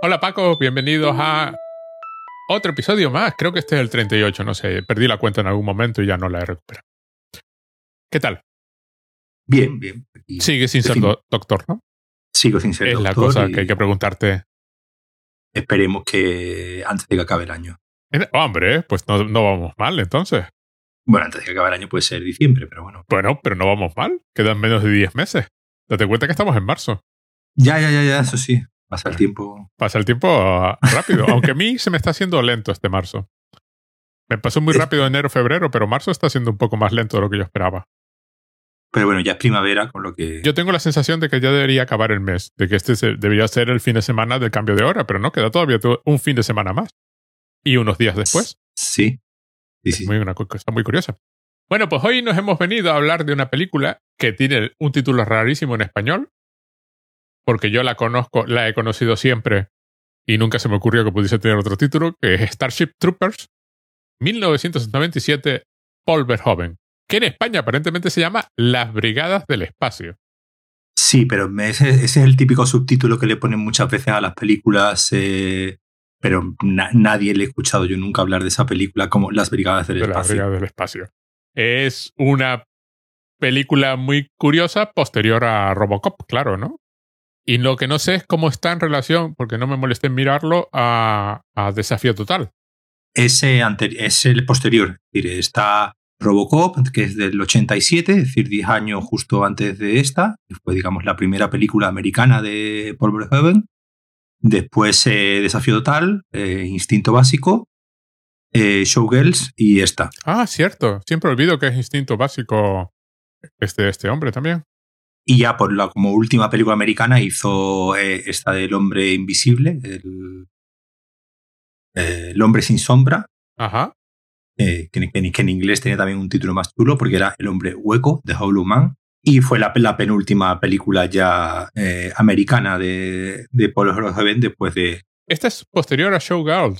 Hola Paco, bienvenidos a otro episodio más. Creo que este es el 38, no sé, perdí la cuenta en algún momento y ya no la he recuperado. ¿Qué tal? Bien, bien. Sigue sin ser do doctor, ¿no? Sigo sin ser es doctor. Es la cosa que hay que preguntarte. Esperemos que antes de que acabe el año. Hombre, pues no, no vamos mal entonces. Bueno, antes de que acabe el año puede ser diciembre, pero bueno. Bueno, pero no vamos mal. Quedan menos de 10 meses. Date cuenta que estamos en marzo. Ya, ya, ya, ya, eso sí. Pasa el tiempo. Pasa el tiempo rápido. Aunque a mí se me está haciendo lento este marzo. Me pasó muy rápido enero, febrero, pero marzo está siendo un poco más lento de lo que yo esperaba. Pero bueno, ya es primavera, con lo que. Yo tengo la sensación de que ya debería acabar el mes, de que este debería ser el fin de semana del cambio de hora, pero no, queda todavía un fin de semana más. Y unos días después. Sí. sí, sí. Muy, una cosa muy curiosa. Bueno, pues hoy nos hemos venido a hablar de una película que tiene un título rarísimo en español, porque yo la conozco, la he conocido siempre y nunca se me ocurrió que pudiese tener otro título, que es Starship Troopers, 1997, Paul Verhoeven, que en España aparentemente se llama Las Brigadas del Espacio. Sí, pero ese, ese es el típico subtítulo que le ponen muchas veces a las películas, eh, pero na nadie le he escuchado yo nunca hablar de esa película como Las Brigadas del de Espacio. Las Brigadas del Espacio. Es una película muy curiosa posterior a Robocop, claro, ¿no? Y lo que no sé es cómo está en relación, porque no me molesté en mirarlo, a, a Desafío Total. Ese es el posterior. Es decir, está Robocop, que es del 87, es decir, 10 años justo antes de esta. que Fue, digamos, la primera película americana de Paul Verhoeven. Después eh, Desafío Total, eh, Instinto Básico, eh, Showgirls y esta. Ah, cierto. Siempre olvido que es Instinto Básico este, este hombre también. Y ya por la como última película americana hizo eh, esta del hombre invisible, el, eh, el hombre sin sombra, Ajá. eh, que, que, que, en inglés tenía también un título más chulo porque era El hombre hueco, de Hollow Man. Y fue la, la penúltima película ya eh, americana de, de Paul Verhoeven después de... Esta es posterior a Showgirls.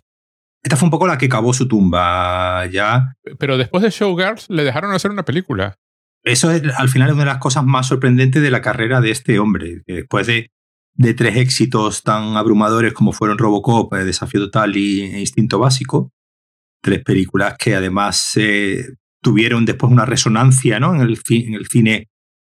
Esta fue un poco la que cavó su tumba ya. Pero después de Showgirls le dejaron hacer una película. Eso es al final una de las cosas más sorprendentes de la carrera de este hombre. Después de, de, tres éxitos tan abrumadores como fueron Robocop, eh, Desafío Total y Instinto Básico, tres películas que además eh, tuvieron después una resonancia ¿no? en, el, cine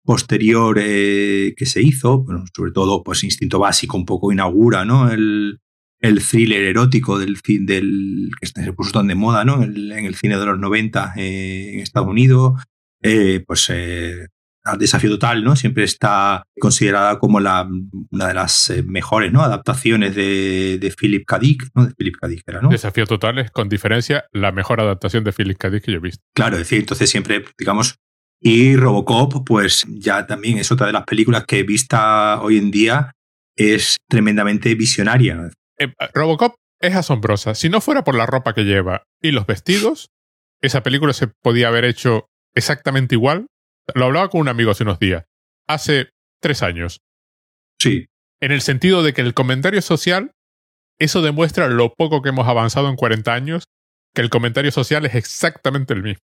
posterior eh, que se hizo, sobre todo pues Instinto Básico un poco inaugura ¿no? el, el thriller erótico del, del que se puso tan de moda ¿no? en, el, en el cine de los 90 en Estados Unidos eh, pues eh, Desafío Total, ¿no? Siempre está considerada como la, una de las eh, mejores ¿no? adaptaciones de, de Philip K. Dick, ¿no? De Philip K. Dick era, ¿no? Desafío Total es, con diferencia, la mejor adaptación de Philip K. Dick que yo he visto. Claro, es decir, entonces siempre, digamos, y Robocop, pues ya también es otra de las películas que vista hoy en día es tremendamente visionaria. Eh, Robocop es asombrosa. Si no fuera por la ropa que lleva y los vestidos, esa película se podía haber hecho exactamente igual. Lo hablaba con un amigo hace unos días. Hace tres años. Sí. En el sentido de que el comentario social, eso demuestra lo poco que hemos avanzado en 40 años, que el comentario social es exactamente el mismo.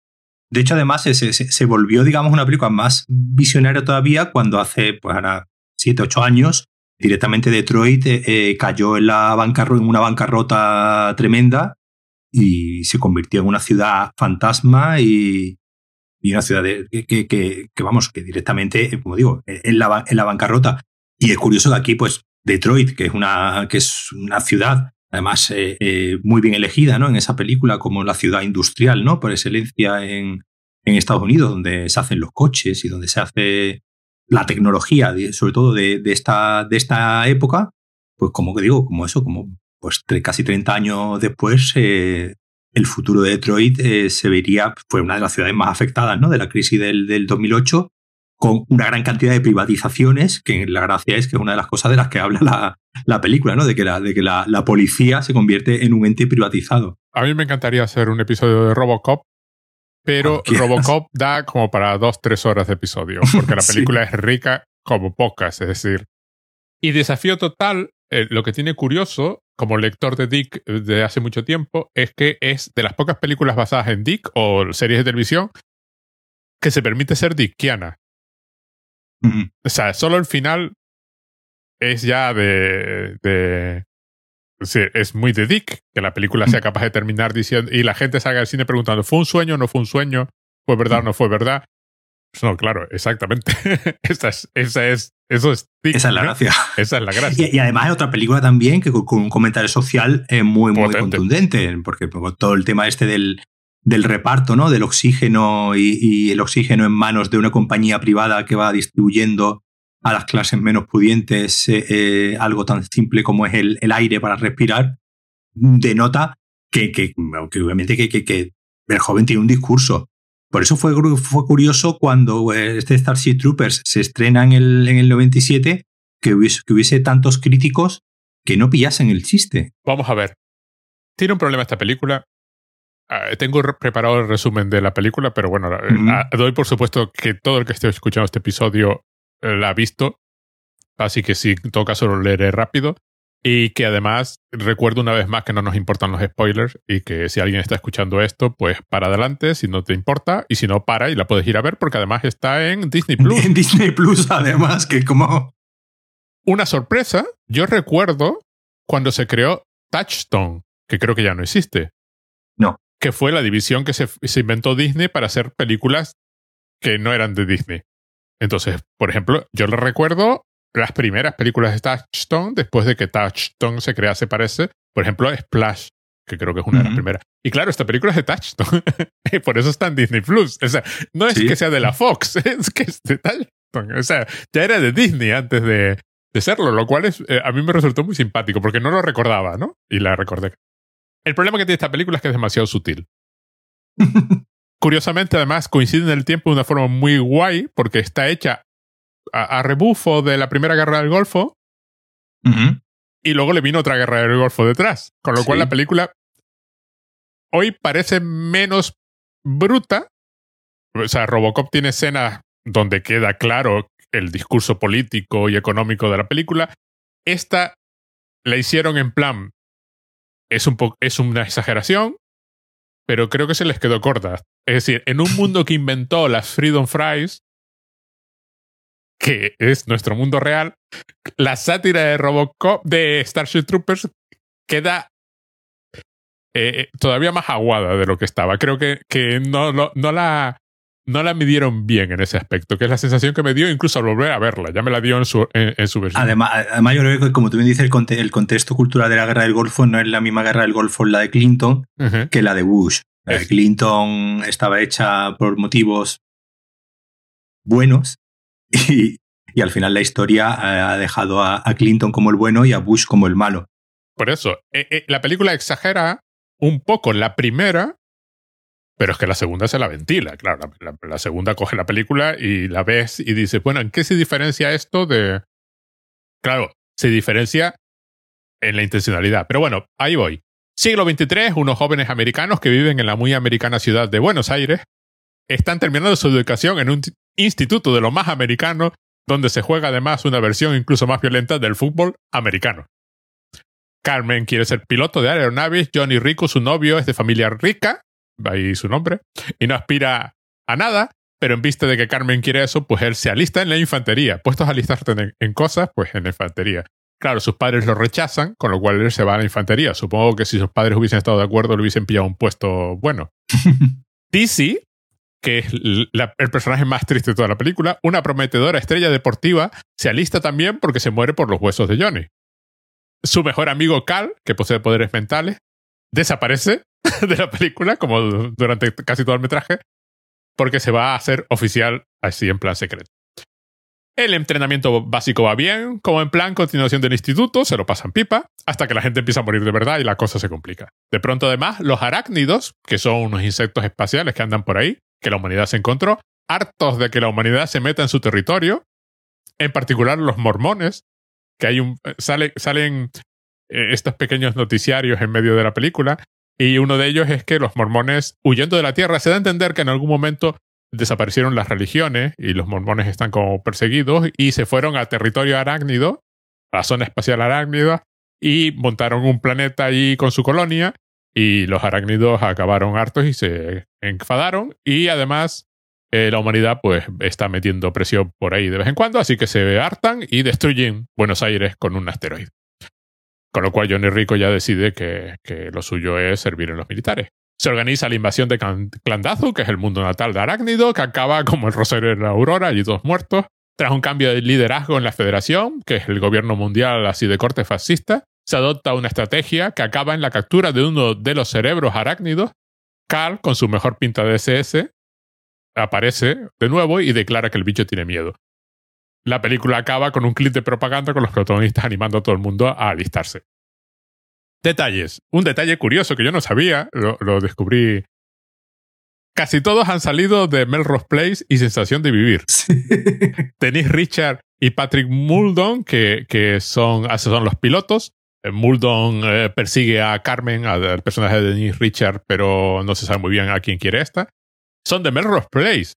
De hecho, además, se, se, se volvió, digamos, una película más visionaria todavía cuando hace, pues ahora, siete, ocho años, directamente Detroit eh, cayó en, la bancarro en una bancarrota tremenda y se convirtió en una ciudad fantasma y, y una ciudad de, que, que, que, vamos, que directamente, como digo, en la, en la bancarrota. Y es curioso que aquí, pues, Detroit, que es una, que es una ciudad, además, eh, eh, muy bien elegida, ¿no? En esa película como la ciudad industrial, ¿no? Por excelencia en, en Estados Unidos, donde se hacen los coches y donde se hace la tecnología, sobre todo de, de, esta, de esta época, pues como que digo, como eso, como pues casi 30 años después, eh, el futuro de Detroit eh, se vería, fue una de las ciudades más afectadas ¿no? de la crisis del, del, 2008, con una gran cantidad de privatizaciones, que la gracia es que es una de las cosas de las que habla la, la película, ¿no? de que, la, de que la, la, policía se convierte en un ente privatizado. A mí me encantaría hacer un episodio de Robocop, pero Robocop da como para dos, tres horas de episodio, porque la película sí. es rica como pocas, es decir. Y Desafío Total, eh, lo que tiene curioso como lector de Dick de hace mucho tiempo es que es de las pocas películas basadas en Dick o series de televisión que se permite ser dickiana. Mm -hmm. O sea, solo el final es ya de, de, es muy de Dick que la película sea capaz de terminar diciendo y la gente salga al cine preguntando, ¿fue un sueño o no fue un sueño? ¿Fue verdad o no fue verdad? No, claro, exactamente. esa es, esa es, eso es Esa es la gracia. Esa es la gracia. Y, además es otra película también que con, un comentario social eh, muy, muy contundente, porque todo el tema este del, del reparto, ¿no? Del oxígeno y, el oxígeno en manos de una compañía privada que va distribuyendo a las clases menos pudientes eh, eh, algo tan simple como es el, aire para respirar, denota que, que, obviamente que, que, el joven tiene un discurso. Por eso fue, fue curioso cuando eh, este Starship Troopers se estrena en el, en el 97 que hubiese, que hubiese tantos críticos que no pillasen el chiste. Vamos a ver. Tiene un problema esta película Ah, tengo preparado el resumen de la película, pero bueno, ah, doy por supuesto que todo el que esté escuchando este episodio eh, la ha visto. Así que sí, en todo caso lo leeré rápido. Y que además recuerdo una vez más que no nos importan los spoilers y que si alguien está escuchando esto, pues para adelante si no te importa y si no para y la puedes ir a ver porque además está en Disney Plus. En Disney Plus además, que como... Una sorpresa, yo recuerdo cuando se creó Touchstone, que creo que ya no existe. No que fue la división que se, inventó Disney para hacer películas que no eran de Disney. Entonces, por ejemplo, yo le recuerdo las primeras películas de Touchstone después de que Touchstone se crease, parece. Por ejemplo, Splash, que creo que es una de las primeras. Y claro, esta película es de Touchstone. por eso está en Disney Plus. O sea, no es que sea de la Fox, es que es de Touchstone. O sea, ya era de Disney antes de, de serlo, lo cual es, eh, a mí me resultó muy simpático porque no lo recordaba, ¿no? Y la recordé. El problema que tiene esta película es que es demasiado sutil. Curiosamente, además, coincide en el tiempo de una forma muy guay, porque está hecha a, rebufo de la Primera Guerra del Golfo. Y luego le vino otra guerra del Golfo detrás. Con lo cual la película hoy parece menos bruta. O sea, Robocop tiene escenas donde queda claro el discurso político y económico de la película. Esta la hicieron en plan, es, un es una exageración, pero creo que se les quedó corta. Es decir, en un mundo que inventó las Freedom Fries, que es nuestro mundo real, la sátira de Robocop, de Starship Troopers, queda eh, todavía más aguada de lo que estaba. Creo que, que no, no, la, no la midieron bien en ese aspecto, que es la sensación que me dio incluso al volver a verla. Ya me la dio en su, en, su versión. Además, además, yo creo que, como tú me dices, el, contexto cultural de la guerra del Golfo no es la misma guerra del Golfo la de Clinton que la de Bush. Clinton estaba hecha por motivos buenos y, al final la historia ha dejado a, Clinton como el bueno y a Bush como el malo. Por eso, eh, eh, la película exagera un poco la primera pero es que la segunda se la ventila, claro. La, segunda coge la película y la ves y dices, bueno, ¿en qué se diferencia esto de...? Claro, se diferencia en la intencionalidad. Pero bueno, ahí voy. Siglo XXIII, unos jóvenes americanos que viven en la muy americana ciudad de Buenos Aires están terminando su educación en un instituto de lo más americano, donde se juega además una versión incluso más violenta del fútbol americano. Carmen quiere ser piloto de aeronaves, Johnny Rico, su novio, es de familia rica ahí su nombre, y no aspira a nada, pero en vista de que Carmen quiere eso, pues él se alista en la infantería. Puestos a alistarse en, cosas, pues en la infantería. Claro, sus padres lo rechazan, con lo cual él se va a la infantería. Supongo que si sus padres hubiesen estado de acuerdo, le hubiesen pillado un puesto bueno. Dizzy, que es el personaje más triste de toda la película, una prometedora estrella deportiva, se alista también porque se muere por los huesos de Johnny. Su mejor amigo Cal, que posee poderes mentales, desaparece de la película, como durante casi todo el metraje, porque se va a hacer oficial así en plan secreto. El entrenamiento básico va bien, como en plan continuación del instituto, se lo pasan pipa, hasta que la gente empieza a morir de verdad y la cosa se complica. De pronto, además, los arácnidos, que son unos insectos espaciales que andan por ahí, que la humanidad se encontró, hartos de que la humanidad se meta en su territorio, en particular los mormones, que hay un. Sale, salen eh, estos pequeños noticiarios en medio de la película, y uno de ellos es que los mormones, huyendo de la tierra, se da a entender que en algún momento desaparecieron las religiones y los mormones están como perseguidos y se fueron a territorio arácnido, a la zona espacial arácnida, y montaron un planeta ahí con su colonia y los arácnidos acabaron hartos y se enfadaron y además eh, la humanidad pues está metiendo presión por ahí de vez en cuando, así que se hartan y destruyen Buenos Aires con un asteroide. Con lo cual Johnny Rico ya decide que, que lo suyo es servir en los militares. Se organiza la invasión de Clandazu, que es el mundo natal de Arácnido, que acaba como el rosario de la aurora, allí todos muertos. Tras un cambio de liderazgo en la federación, que es el gobierno mundial así de corte fascista, se adopta una estrategia que acaba en la captura de uno de los cerebros arácnidos. Carl, con su mejor pinta de SS, aparece de nuevo y declara que el bicho tiene miedo. La película acaba con un clip de propaganda con los protagonistas animando a todo el mundo a alistarse. Detalles. Un detalle curioso que yo no sabía, lo, descubrí. Casi todos han salido de Melrose Place y Sensación de Vivir. Tenéis Richard y Patrick Muldon, que, que son, son los pilotos. Eh, Muldon eh, persigue a Carmen, al personaje de Denise Richard, pero no se sabe muy bien a quién quiere esta. Son de Melrose Place.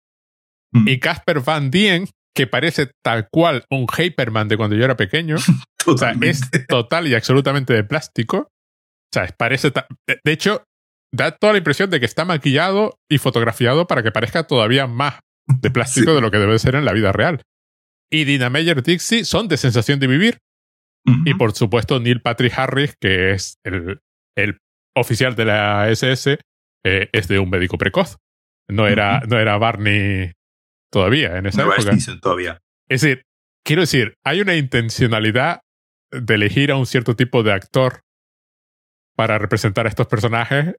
Mm. Y Casper Van Dien, que parece tal cual un Hyperman de cuando yo era pequeño. o sea, es total y absolutamente de plástico. O sea, parece. De hecho, da toda la impresión de que está maquillado y fotografiado para que parezca todavía más de plástico de lo que debe ser en la vida real. Y Dina Meyer Dixie son de sensación de vivir. Y por supuesto, Neil Patrick Harris, que es el, el oficial de la SS, eh, es de un médico precoz. No era, no era Barney todavía en esa época. todavía. Es decir, quiero decir, hay una intencionalidad de elegir a un cierto tipo de actor para representar a estos personajes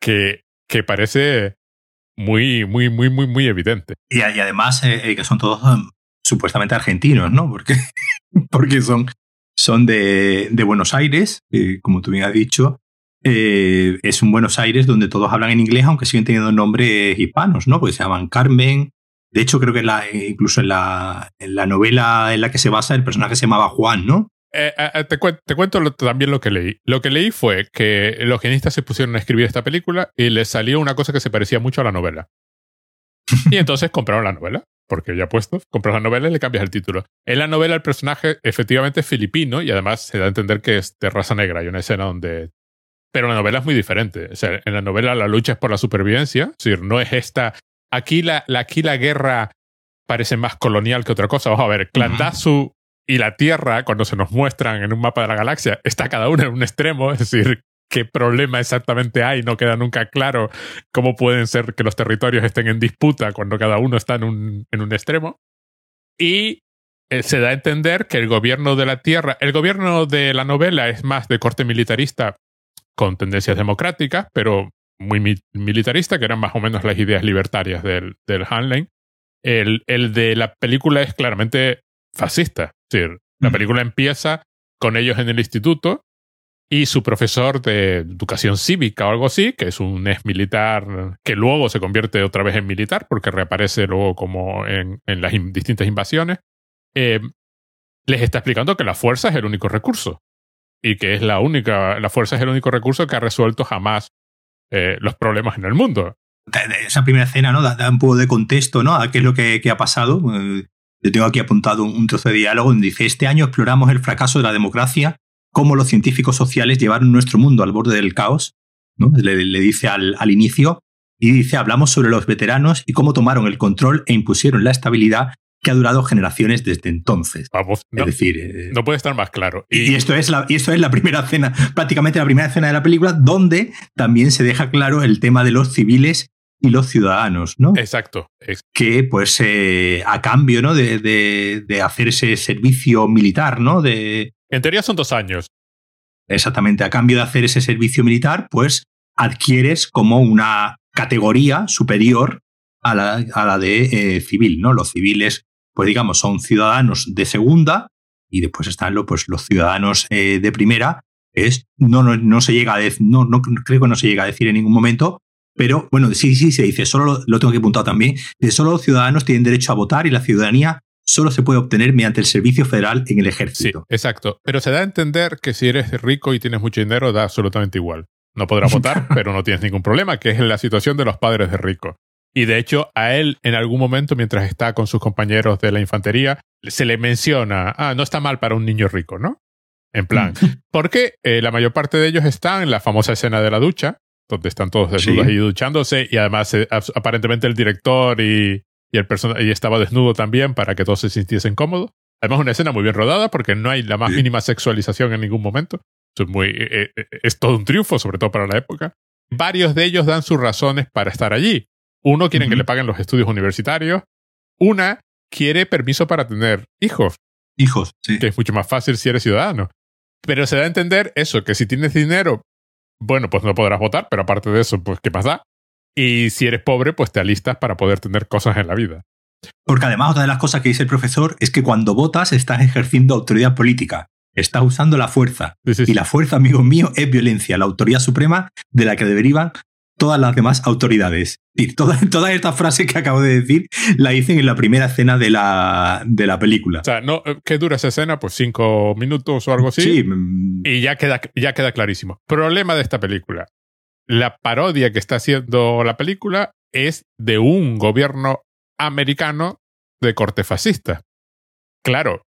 que, que parece muy, muy, muy, muy, muy evidente. Y, además eh, eh, que son todos um, supuestamente argentinos, ¿no? Porque, porque son, son de, Buenos Aires, eh, como tú bien has dicho. es un Buenos Aires donde todos hablan en inglés, aunque siguen teniendo nombres hispanos, ¿no? Porque se llaman Carmen, de hecho, creo que incluso en la, novela en la que se basa, el personaje se llamaba Juan, ¿no? Eh, eh, eh, te, cuento también lo que leí. Lo que leí fue que los guionistas se pusieron a escribir esta película y les salió una cosa que se parecía mucho a la novela. y entonces compraron la novela, porque ya puesto, compras la novela y le cambias el título. En la novela el personaje efectivamente es filipino y además se da a entender que es de raza negra. Hay una escena donde... Pero la novela es muy diferente. O sea, en la novela la lucha es por la supervivencia. Es decir, no es esta... Aquí la, aquí la guerra parece más colonial que otra cosa. Vamos a ver, Clandazu y la Tierra, cuando se nos muestran en un mapa de la galaxia, está cada una en un extremo, es decir, qué problema exactamente hay, no queda nunca claro cómo pueden ser que los territorios estén en disputa cuando cada uno está en un, en un extremo. Y eh, se da a entender que el gobierno de la Tierra, el gobierno de la novela es más de corte militarista con tendencias democráticas, pero muy militarista, que eran más o menos las ideas libertarias del, del Hanley. El, el de la película es claramente fascista decir, la película empieza con ellos en el instituto y su profesor de educación cívica o algo así, que es un ex militar que luego se convierte otra vez en militar porque reaparece luego como en, en las distintas invasiones, eh, les está explicando que la fuerza es el único recurso y que es la única, la fuerza es el único recurso que ha resuelto jamás eh, los problemas en el mundo. Esa primera escena, ¿no? Da, un poco de contexto, ¿no? A qué es lo que, ha pasado. Eh, yo tengo aquí apuntado un, trozo de diálogo donde dice, este año exploramos el fracaso de la democracia, cómo los científicos sociales llevaron nuestro mundo al borde del caos, ¿no? le, dice al, al, inicio, y dice, hablamos sobre los veteranos y cómo tomaron el control e impusieron la estabilidad que ha durado generaciones desde entonces. Vamos, no, es decir, eh, no puede estar más claro. Y, esto es la, y esto es la primera escena, prácticamente la primera escena de la película, donde también se deja claro el tema de los civiles y los ciudadanos, ¿no? Exacto. Que, pues, eh, a cambio, ¿no? De, de, hacer ese servicio militar, ¿no? De, en teoría son dos años. Exactamente. A cambio de hacer ese servicio militar, pues adquieres como una categoría superior a la, a la de eh, civil, ¿no? Los civiles, pues digamos, son ciudadanos de segunda y después están los, pues, los ciudadanos eh, de primera. Es, no, no, no se llega a decir, no, no creo que no se llega a decir en ningún momento pero bueno, sí, sí, se dice, solo lo, tengo que apuntar también, solo los ciudadanos tienen derecho a votar y la ciudadanía solo se puede obtener mediante el servicio federal en el ejército. Sí, exacto. Pero se da a entender que si eres rico y tienes mucho dinero, da absolutamente igual. No podrás votar, pero no tienes ningún problema, que es la situación de los padres de rico. Y de hecho, a él en algún momento, mientras está con sus compañeros de la infantería, se le menciona, ah, no está mal para un niño rico, ¿no? En plan, porque eh, la mayor parte de ellos están en la famosa escena de la ducha, donde están todos desnudos y duchándose, y además eh, aparentemente el director y, y el y estaba desnudo también para que todos se sintiesen cómodos. Además, una escena muy bien rodada porque no hay la más mínima sexualización en ningún momento. es, muy, eh, eh, es todo un triunfo, sobre todo para la época. Varios de ellos dan sus razones para estar allí. Uno quiere que le paguen los estudios universitarios. Una quiere permiso para tener hijos. Hijos, sí. Que es mucho más fácil si eres ciudadano. Pero se da a entender eso, que si tienes dinero, bueno, pues no podrás votar, pero aparte de eso, pues ¿qué pasa? Y si eres pobre, pues te alistas para poder tener cosas en la vida. Porque además otra de las cosas que dice el profesor es que cuando votas estás ejerciendo autoridad política. Estás usando la fuerza. Y la fuerza, amigo mío, es violencia, la autoridad suprema de la que derivan todas las demás autoridades. Y todas, todas estas frases que acabo de decir la dicen en la primera escena de la, de la película. O sea, no, ¿qué dura esa escena? Pues cinco minutos o algo así. Sí. Y ya queda, ya queda clarísimo. Problema de esta película la parodia que está haciendo la película es de un gobierno americano de corte fascista. Claro,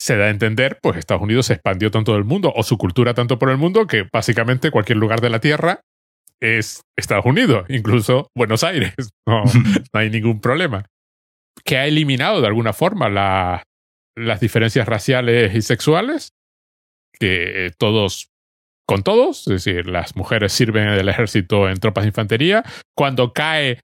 se da a entender, pues Estados Unidos se expandió tanto del mundo, o su cultura tanto por el mundo, que básicamente cualquier lugar de la Tierra es Estados Unidos, incluso Buenos Aires. No, hay ningún problema. Que ha eliminado de alguna forma las diferencias raciales y sexuales, que todos con todos, es decir, las mujeres sirven en el ejército en tropas de infantería. Cuando cae,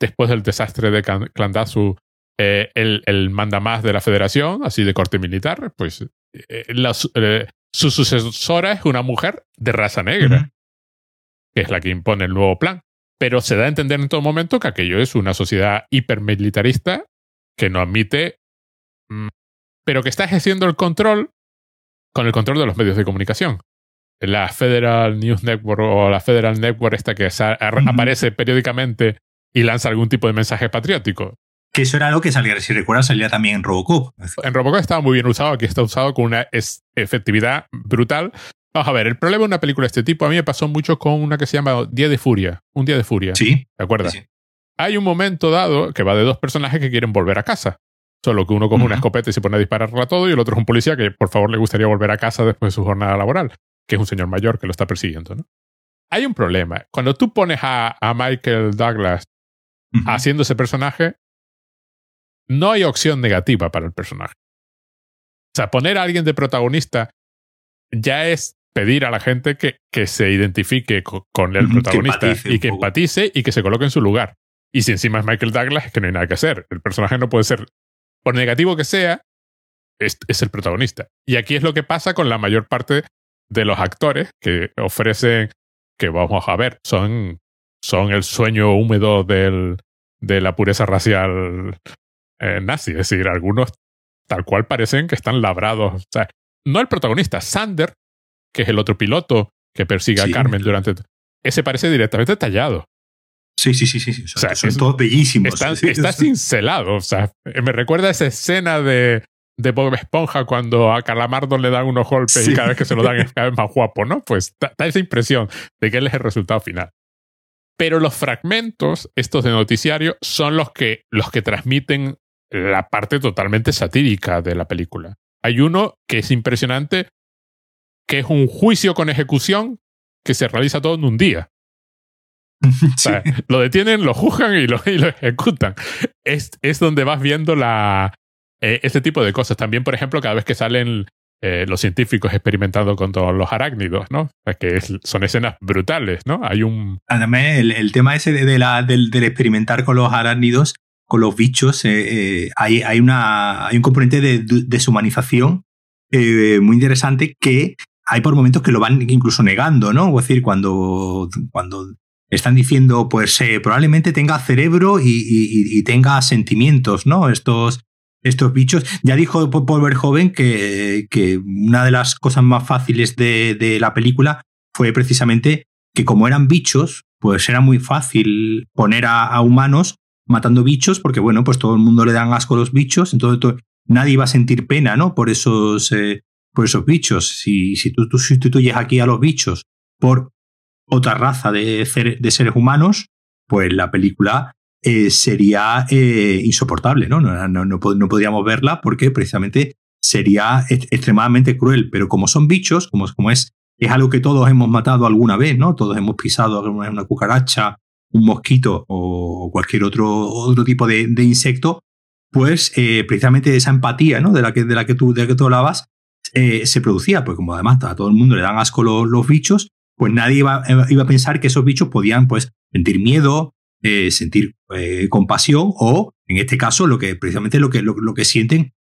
después del desastre de Clandazu, eh, el, el mandamás de la federación, así de corte militar, pues eh, eh, su sucesora es una mujer de raza negra, que es la que impone el nuevo plan. Pero se da a entender en todo momento que aquello es una sociedad hipermilitarista que no admite, mm, pero que está ejerciendo el control con el control de los medios de comunicación la Federal News Network o la Federal Network esta que aparece periódicamente y lanza algún tipo de mensaje patriótico. Que eso era algo que salía, si recuerdas, salía también en Robocop. En Robocop estaba muy bien usado, aquí está usado con una efectividad brutal. Vamos a ver, el problema de una película de este tipo a mí me pasó mucho con una que se llama Día de Furia. Un Día de Furia. Sí. ¿De acuerdo? Hay un momento dado que va de dos personajes que quieren volver a casa. Solo que uno coge una escopeta y se pone a dispararla a todo y el otro es un policía que por favor le gustaría volver a casa después de su jornada laboral que es un señor mayor que lo está persiguiendo, ¿no? Hay un problema. Cuando tú pones a, Michael Douglas haciendo ese personaje, no hay opción negativa para el personaje. O sea, poner a alguien de protagonista ya es pedir a la gente que, que se identifique con, el protagonista y que empatice y que se coloque en su lugar. Y si encima es Michael Douglas, es que no hay nada que hacer. El personaje no puede ser, por negativo que sea, es, es el protagonista. Y aquí es lo que pasa con la mayor parte de los actores que ofrecen, que vamos a ver, son, son el sueño húmedo del, de la pureza racial eh, nazi. Es decir, algunos tal cual parecen que están labrados. O sea, no el protagonista, Sander, que es el otro piloto que persigue a Carmen durante. Ese parece directamente tallado. Sí, sí, sí, sí. O sea, son todos bellísimos. está cincelado. O sea, me recuerda esa escena de de Bob Esponja cuando a Calamardo le dan unos golpes y cada vez que se lo dan es cada vez más guapo, ¿no? Pues da, esa impresión de que él es el resultado final. Pero los fragmentos, estos de noticiario, son los que, los que transmiten la parte totalmente satírica de la película. Hay uno que es impresionante, que es un juicio con ejecución que se realiza todo en un día. lo detienen, lo juzgan y lo, y lo ejecutan. Es, es donde vas viendo la, eh, este tipo de cosas. También, por ejemplo, cada vez que salen eh, los científicos experimentando con todos los arácnidos, ¿no? que son escenas brutales, ¿no? Hay un... Además, el, tema ese de la, del, experimentar con los arácnidos, con los bichos, eh, hay, hay, una, hay un componente de deshumanización muy interesante que hay por momentos que lo van incluso negando, ¿no? Es decir, cuando, cuando están diciendo, pues probablemente tenga cerebro y, tenga sentimientos, ¿no? Estos, estos bichos. Ya dijo Paul Verhoeven que, que una de las cosas más fáciles de, la película fue precisamente que como eran bichos, pues era muy fácil poner a, humanos matando bichos, porque bueno, pues todo el mundo le dan asco a los bichos, entonces nadie iba a sentir pena, ¿no? Por esos, eh, por esos bichos. Si, si tú, sustituyes aquí a los bichos por otra raza de, de seres humanos, pues la película eh, sería eh, insoportable, ¿no? No, no, no, podríamos verla porque precisamente sería extremadamente cruel, pero como son bichos, como, como es, es algo que todos hemos matado alguna vez, ¿no? Todos hemos pisado una cucaracha, un mosquito o cualquier otro, otro tipo de, insecto, pues eh, precisamente esa empatía ¿no? de, la que, de, la que tú, de que tú hablabas se producía, pues como además a todo el mundo le dan asco los, bichos, pues nadie iba, iba, a pensar que esos bichos podían pues sentir miedo, eh, sentir compasión o, en este caso, lo que precisamente lo que, lo, que sienten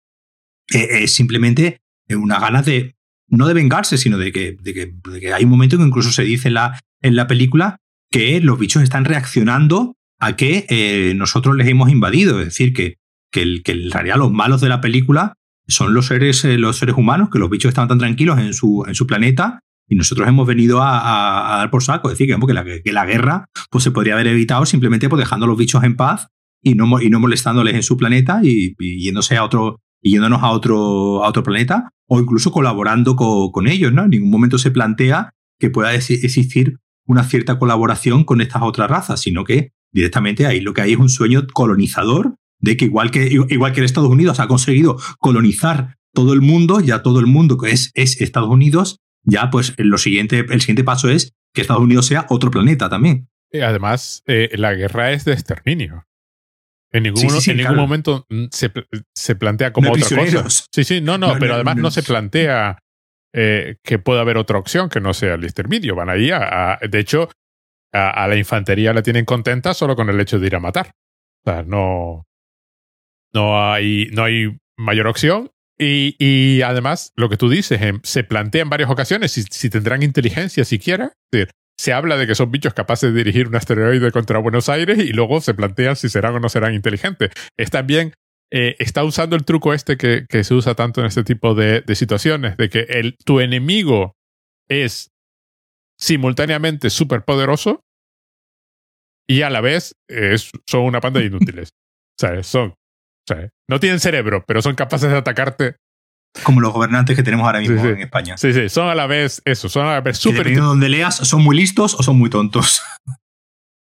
es simplemente una ganas de, no de vengarse, sino de que, de que, hay un momento que incluso se dice en la, en la película que los bichos están reaccionando a que eh, nosotros les hemos invadido. Es decir, que, que, el, que en realidad los malos de la película son los seres, eh, los seres humanos, que los bichos están tan tranquilos en su, en su planeta y nosotros hemos venido a, dar por saco. Es decir, que, la, guerra pues, se podría haber evitado simplemente pues, dejando a los bichos en paz y no, y no molestándoles en su planeta y, yéndose a otro yéndonos a otro, a otro planeta o incluso colaborando con, ellos. ¿no? En ningún momento se plantea que pueda existir una cierta colaboración con estas otras razas, sino que directamente ahí lo que hay es un sueño colonizador de que igual que, igual que en Estados Unidos ha conseguido colonizar todo el mundo, ya todo el mundo que es, es Estados Unidos, ya pues lo siguiente, el siguiente paso es que Estados Unidos sea otro planeta también. Y además, eh, la guerra es de exterminio. En ningún, en ningún momento mm, se, se, plantea como otra cosa. Sí, sí, no, no, pero además no se plantea eh, que pueda haber otra opción que no sea el exterminio. Van ahí a, de hecho, a, la infantería la tienen contenta solo con el hecho de ir a matar. O sea, no, no hay, no hay mayor opción. Y, y además, lo que tú dices, em, se plantea en varias ocasiones si, si tendrán inteligencia siquiera. se habla de que son bichos capaces de dirigir un asteroide contra Buenos Aires y luego se plantea si serán o no serán inteligentes. Es también eh, está usando el truco este que, que, se usa tanto en este tipo de, de situaciones, de que el, tu enemigo es simultáneamente súper poderoso y a la vez es, son una panda de inútiles. ¿Sabes? Son. No tienen cerebro, pero son capaces de atacarte. Como los gobernantes que tenemos ahora mismo en España. Sí, sí, son a la vez eso, son a la vez súper. Dependiendo donde leas, son muy listos o son muy tontos.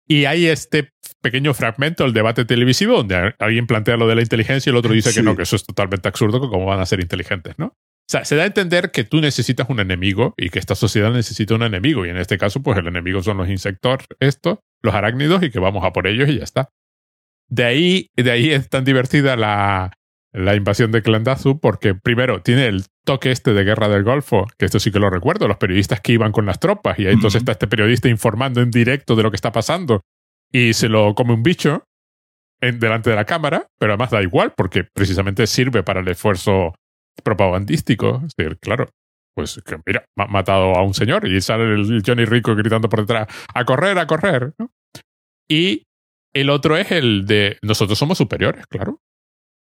Y hay este pequeño fragmento del debate televisivo donde alguien plantea lo de la inteligencia y el otro dice que no, que eso es totalmente absurdo, que cómo van a ser inteligentes, ¿no? O sea, se da a entender que tú necesitas un enemigo y que esta sociedad necesita un enemigo. Y en este caso, pues el enemigo son los insectos, estos, los arácnidos, y que vamos a por ellos y ya está. De ahí, de ahí es tan divertida la, la invasión de Clandazu porque primero tiene el toque este de guerra del Golfo, que esto sí que lo recuerdo, los periodistas que iban con las tropas y ahí entonces está este periodista informando en directo de lo que está pasando y se lo come un bicho en, delante de la cámara, pero además da igual porque precisamente sirve para el esfuerzo propagandístico. Es decir, claro, pues que mira, ha matado a un señor y sale el Johnny Rico gritando por detrás, a correr, a correr. Y el otro es el de nosotros somos superiores, claro.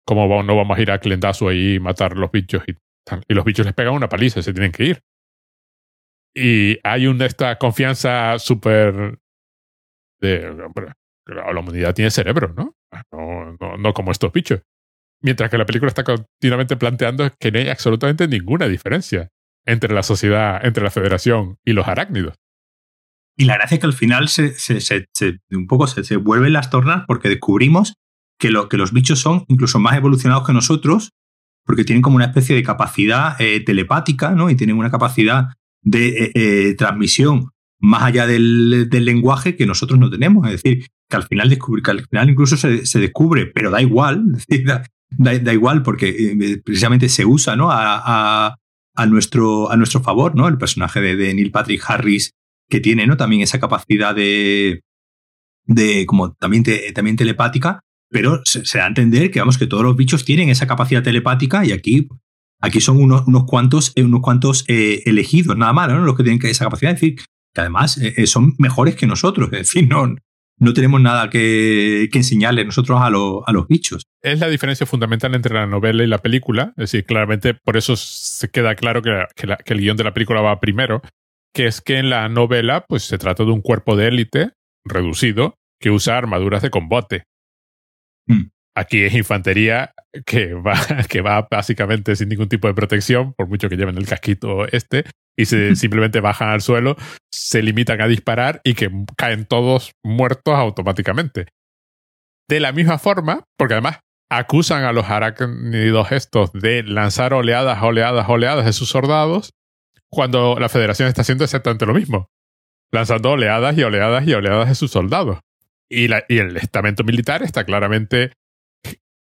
¿Cómo no vamos a ir a Clendazo ahí y matar los bichos? Y, y los bichos les pegan una paliza se tienen que ir. Y hay una, esta confianza súper de... la humanidad tiene cerebro, ¿no? No, ¿no? no como estos bichos. Mientras que la película está continuamente planteando que no hay absolutamente ninguna diferencia entre la sociedad, entre la federación y los arácnidos. Y la gracia es que al final se, se, se, un poco se, vuelven las tornas porque descubrimos que, lo, que los bichos son incluso más evolucionados que nosotros, porque tienen como una especie de capacidad eh, telepática, ¿no? Y tienen una capacidad de eh, eh, transmisión más allá del, del, lenguaje que nosotros no tenemos. Es decir, que al final, descubrir, que al final incluso se, se, descubre, pero da igual, da, da, igual porque precisamente se usa ¿no? a, a, a, nuestro, a nuestro favor, ¿no? El personaje de, de Neil Patrick Harris que tiene, ¿no? También esa capacidad de, de como también, también telepática, pero se, da a entender que, vamos, que todos los bichos tienen esa capacidad telepática y aquí, aquí son unos, unos cuantos, eh, unos cuantos eh, elegidos, nada más, ¿no? Los que tienen esa capacidad. Es decir, que además eh, son mejores que nosotros. Es decir, no, no tenemos nada que, que enseñarle nosotros a, a, los bichos. Es la diferencia fundamental entre la novela y la película. Es decir, claramente por eso se queda claro que, que el guion de la película va primero, que es que en la novela pues se trata de un cuerpo de élite reducido que usa armaduras de combate. Hmm. Aquí es infantería que va, que va básicamente sin ningún tipo de protección, por mucho que lleven el casquito este, y se simplemente bajan al suelo, se limitan a disparar y que caen todos muertos automáticamente. De la misma forma, porque además acusan a los arácnidos estos de lanzar oleadas, oleadas, oleadas de sus soldados, cuando la Federación está haciendo exactamente lo mismo, lanzando oleadas y oleadas y oleadas de sus soldados. Y, la, y el estamento militar está claramente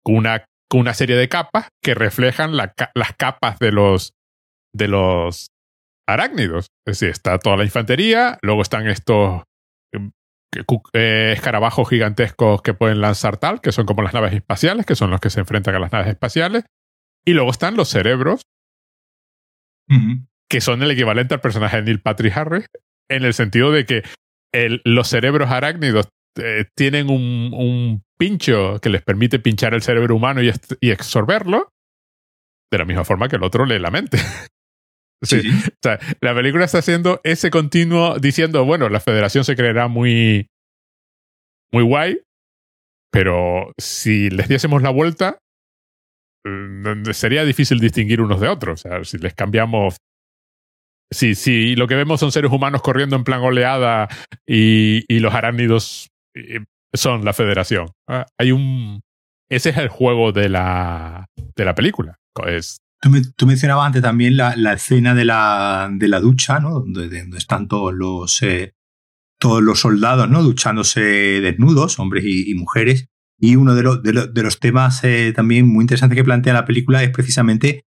con una una serie de capas que reflejan las capas de los, de los arácnidos. Es decir, está toda la infantería, luego están estos em, eh, escarabajos gigantescos que pueden lanzar tal, que son como las naves espaciales, que son los que se enfrentan a las naves espaciales. Y luego están los cerebros, que son el equivalente al personaje de Neil Patrick Harris, en el sentido de que los cerebros arácnidos eh, tienen un, pincho que les permite pinchar el cerebro humano y, y absorberlo, de la misma forma que el otro lee la mente. Sí. O sea, la película está haciendo ese continuo diciendo, bueno, la federación se creerá muy, muy guay, pero si les diésemos la vuelta, mm, sería difícil distinguir unos de otros. O sea, si les cambiamos. Si, si lo que vemos son seres humanos corriendo en plan oleada y, y los arácnidos eh, son la federación. Ah, hay un. Ese es el juego de la, de la película. Es Tú, mencionabas antes también la, escena de la, de la, ducha, ¿no? Donde, están todos los, eh, todos los soldados, ¿no? Duchándose desnudos, hombres y, mujeres. Y uno de, los, de, los temas eh, también muy interesantes que plantea la película es precisamente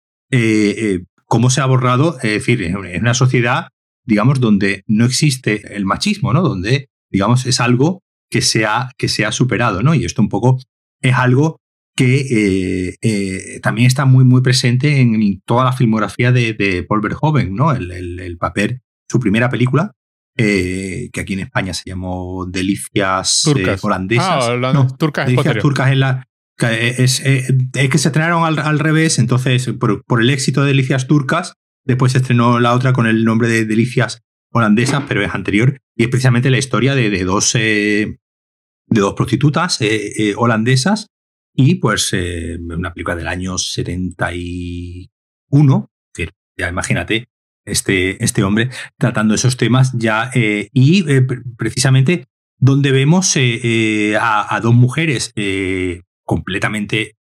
cómo se ha borrado, es decir, en una sociedad, digamos, donde no existe el machismo, ¿no? Donde, digamos, es algo que se ha, que se ha superado, ¿no? Y esto un poco es algo que eh, eh, también está muy, muy presente en toda la filmografía de, de Paul Verhoeven, ¿no? El, papel, su primera película, eh, que aquí en España se llamó Delicias holandesas. Ah, no, turcas Delicias turcas la. Es, que se estrenaron al, revés, entonces, por, el éxito de Delicias turcas, después se estrenó la otra con el nombre de Delicias holandesas, pero es anterior, y es precisamente la historia de, de dos, de dos prostitutas holandesas y pues eh, una película del año 71, ya imagínate, este, este hombre tratando esos temas ya, eh, y eh, precisamente donde vemos a, dos mujeres completamente,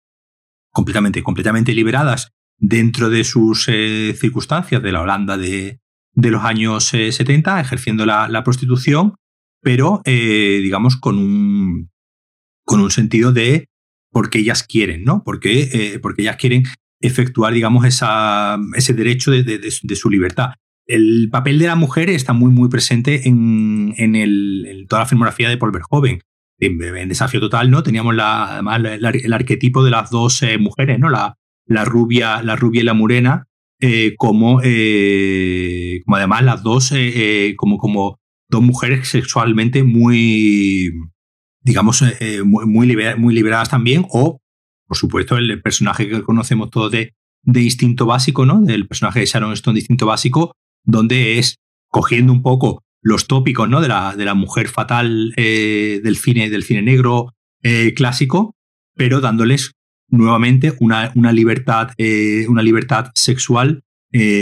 completamente, completamente liberadas dentro de sus circunstancias de la Holanda de, de los años 70, ejerciendo la, prostitución, pero digamos con un, con un sentido de porque ellas quieren, ¿no? Porque, eh, porque ellas quieren efectuar, digamos, esa, ese derecho de, de, su libertad. El papel de la mujer está muy, muy presente en, en, el, toda la filmografía de Paul Verhoeven. En, Desafío Total, ¿no? Teníamos la, el, arquetipo de las dos eh, mujeres, ¿no? La, rubia, la rubia y la morena, eh, como, como además las dos, como, como dos mujeres sexualmente muy, digamos, eh, eh, muy, liberadas también, o, por supuesto, el personaje que conocemos todos de, de Instinto Básico, ¿no? Del personaje de Sharon Stone de Instinto Básico, donde es cogiendo un poco los tópicos, ¿no? De la, de la mujer fatal eh, del, cine, del cine negro clásico, pero dándoles nuevamente una, una libertad, una libertad sexual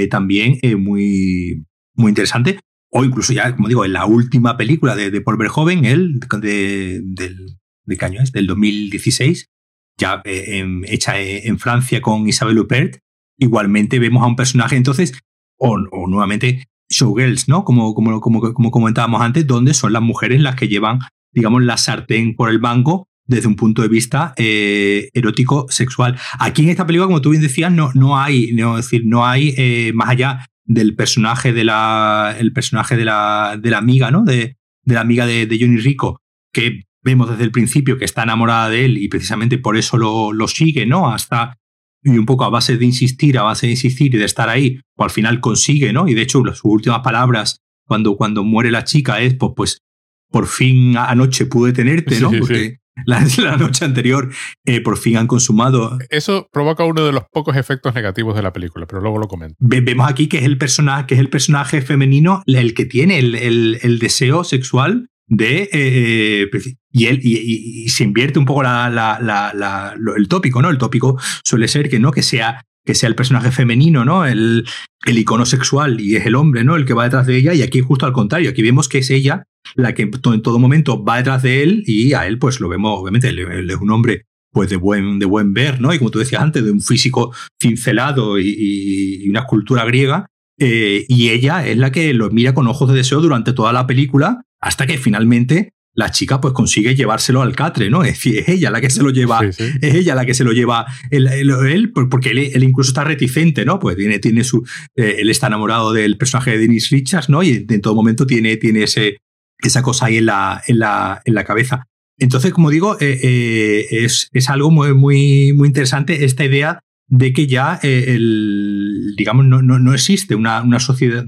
también muy, muy interesante o incluso ya, como digo, en la última película de, de Paul Verhoeven, él, de, del, ¿de es? Del 2016, ya eh, hecha en Francia con Isabelle Huppert, igualmente vemos a un personaje, entonces, o, o nuevamente showgirls, ¿no? Como, como, como, como comentábamos antes, donde son las mujeres las que llevan, digamos, la sartén por el banco desde un punto de vista eh, erótico sexual. Aquí en esta película, como tú bien decías, no, no hay, no, es decir, no hay eh, más allá del personaje de la, el personaje de la, de la amiga, ¿no? De, de la amiga de, de, Johnny Rico, que vemos desde el principio que está enamorada de él y precisamente por eso lo, lo sigue, ¿no? Hasta y un poco a base de insistir, a base de insistir y de estar ahí, o al final consigue, ¿no? Y de hecho, sus últimas palabras cuando, cuando muere la chica es, pues, pues por fin anoche pude tenerte, ¿no? Porque la, la, noche anterior eh, por fin han consumado. Eso provoca uno de los pocos efectos negativos de la película, pero luego lo comento. vemos aquí que es el personaje, que es el personaje femenino el que tiene el, el, deseo sexual de eh, eh, y él y, se invierte un poco la, el tópico, ¿no? El tópico suele ser que no que sea que sea el personaje femenino, ¿no? El, el icono sexual y es el hombre, ¿no? El que va detrás de ella y aquí justo al contrario, aquí vemos que es ella la que en todo momento va detrás de él y a él pues lo vemos, obviamente, él, es un hombre pues de buen, de buen ver, ¿no? Y como tú decías antes, de un físico cincelado y, una escultura griega, eh, y ella es la que lo mira con ojos de deseo durante toda la película hasta que finalmente la chica pues consigue llevárselo al catre, ¿no? Es decir, es ella la que se lo lleva, es ella la que se lo lleva él, porque él, incluso está reticente, ¿no? Pues tiene, tiene su, eh, él está enamorado del personaje de Dennis Richards, ¿no? Y en todo momento tiene, tiene ese, esa cosa ahí en la, en la, en la cabeza. Entonces, como digo, eh, eh, es, es, algo muy, muy, muy interesante esta idea de que ya el, digamos, no, no, no existe una, una sociedad,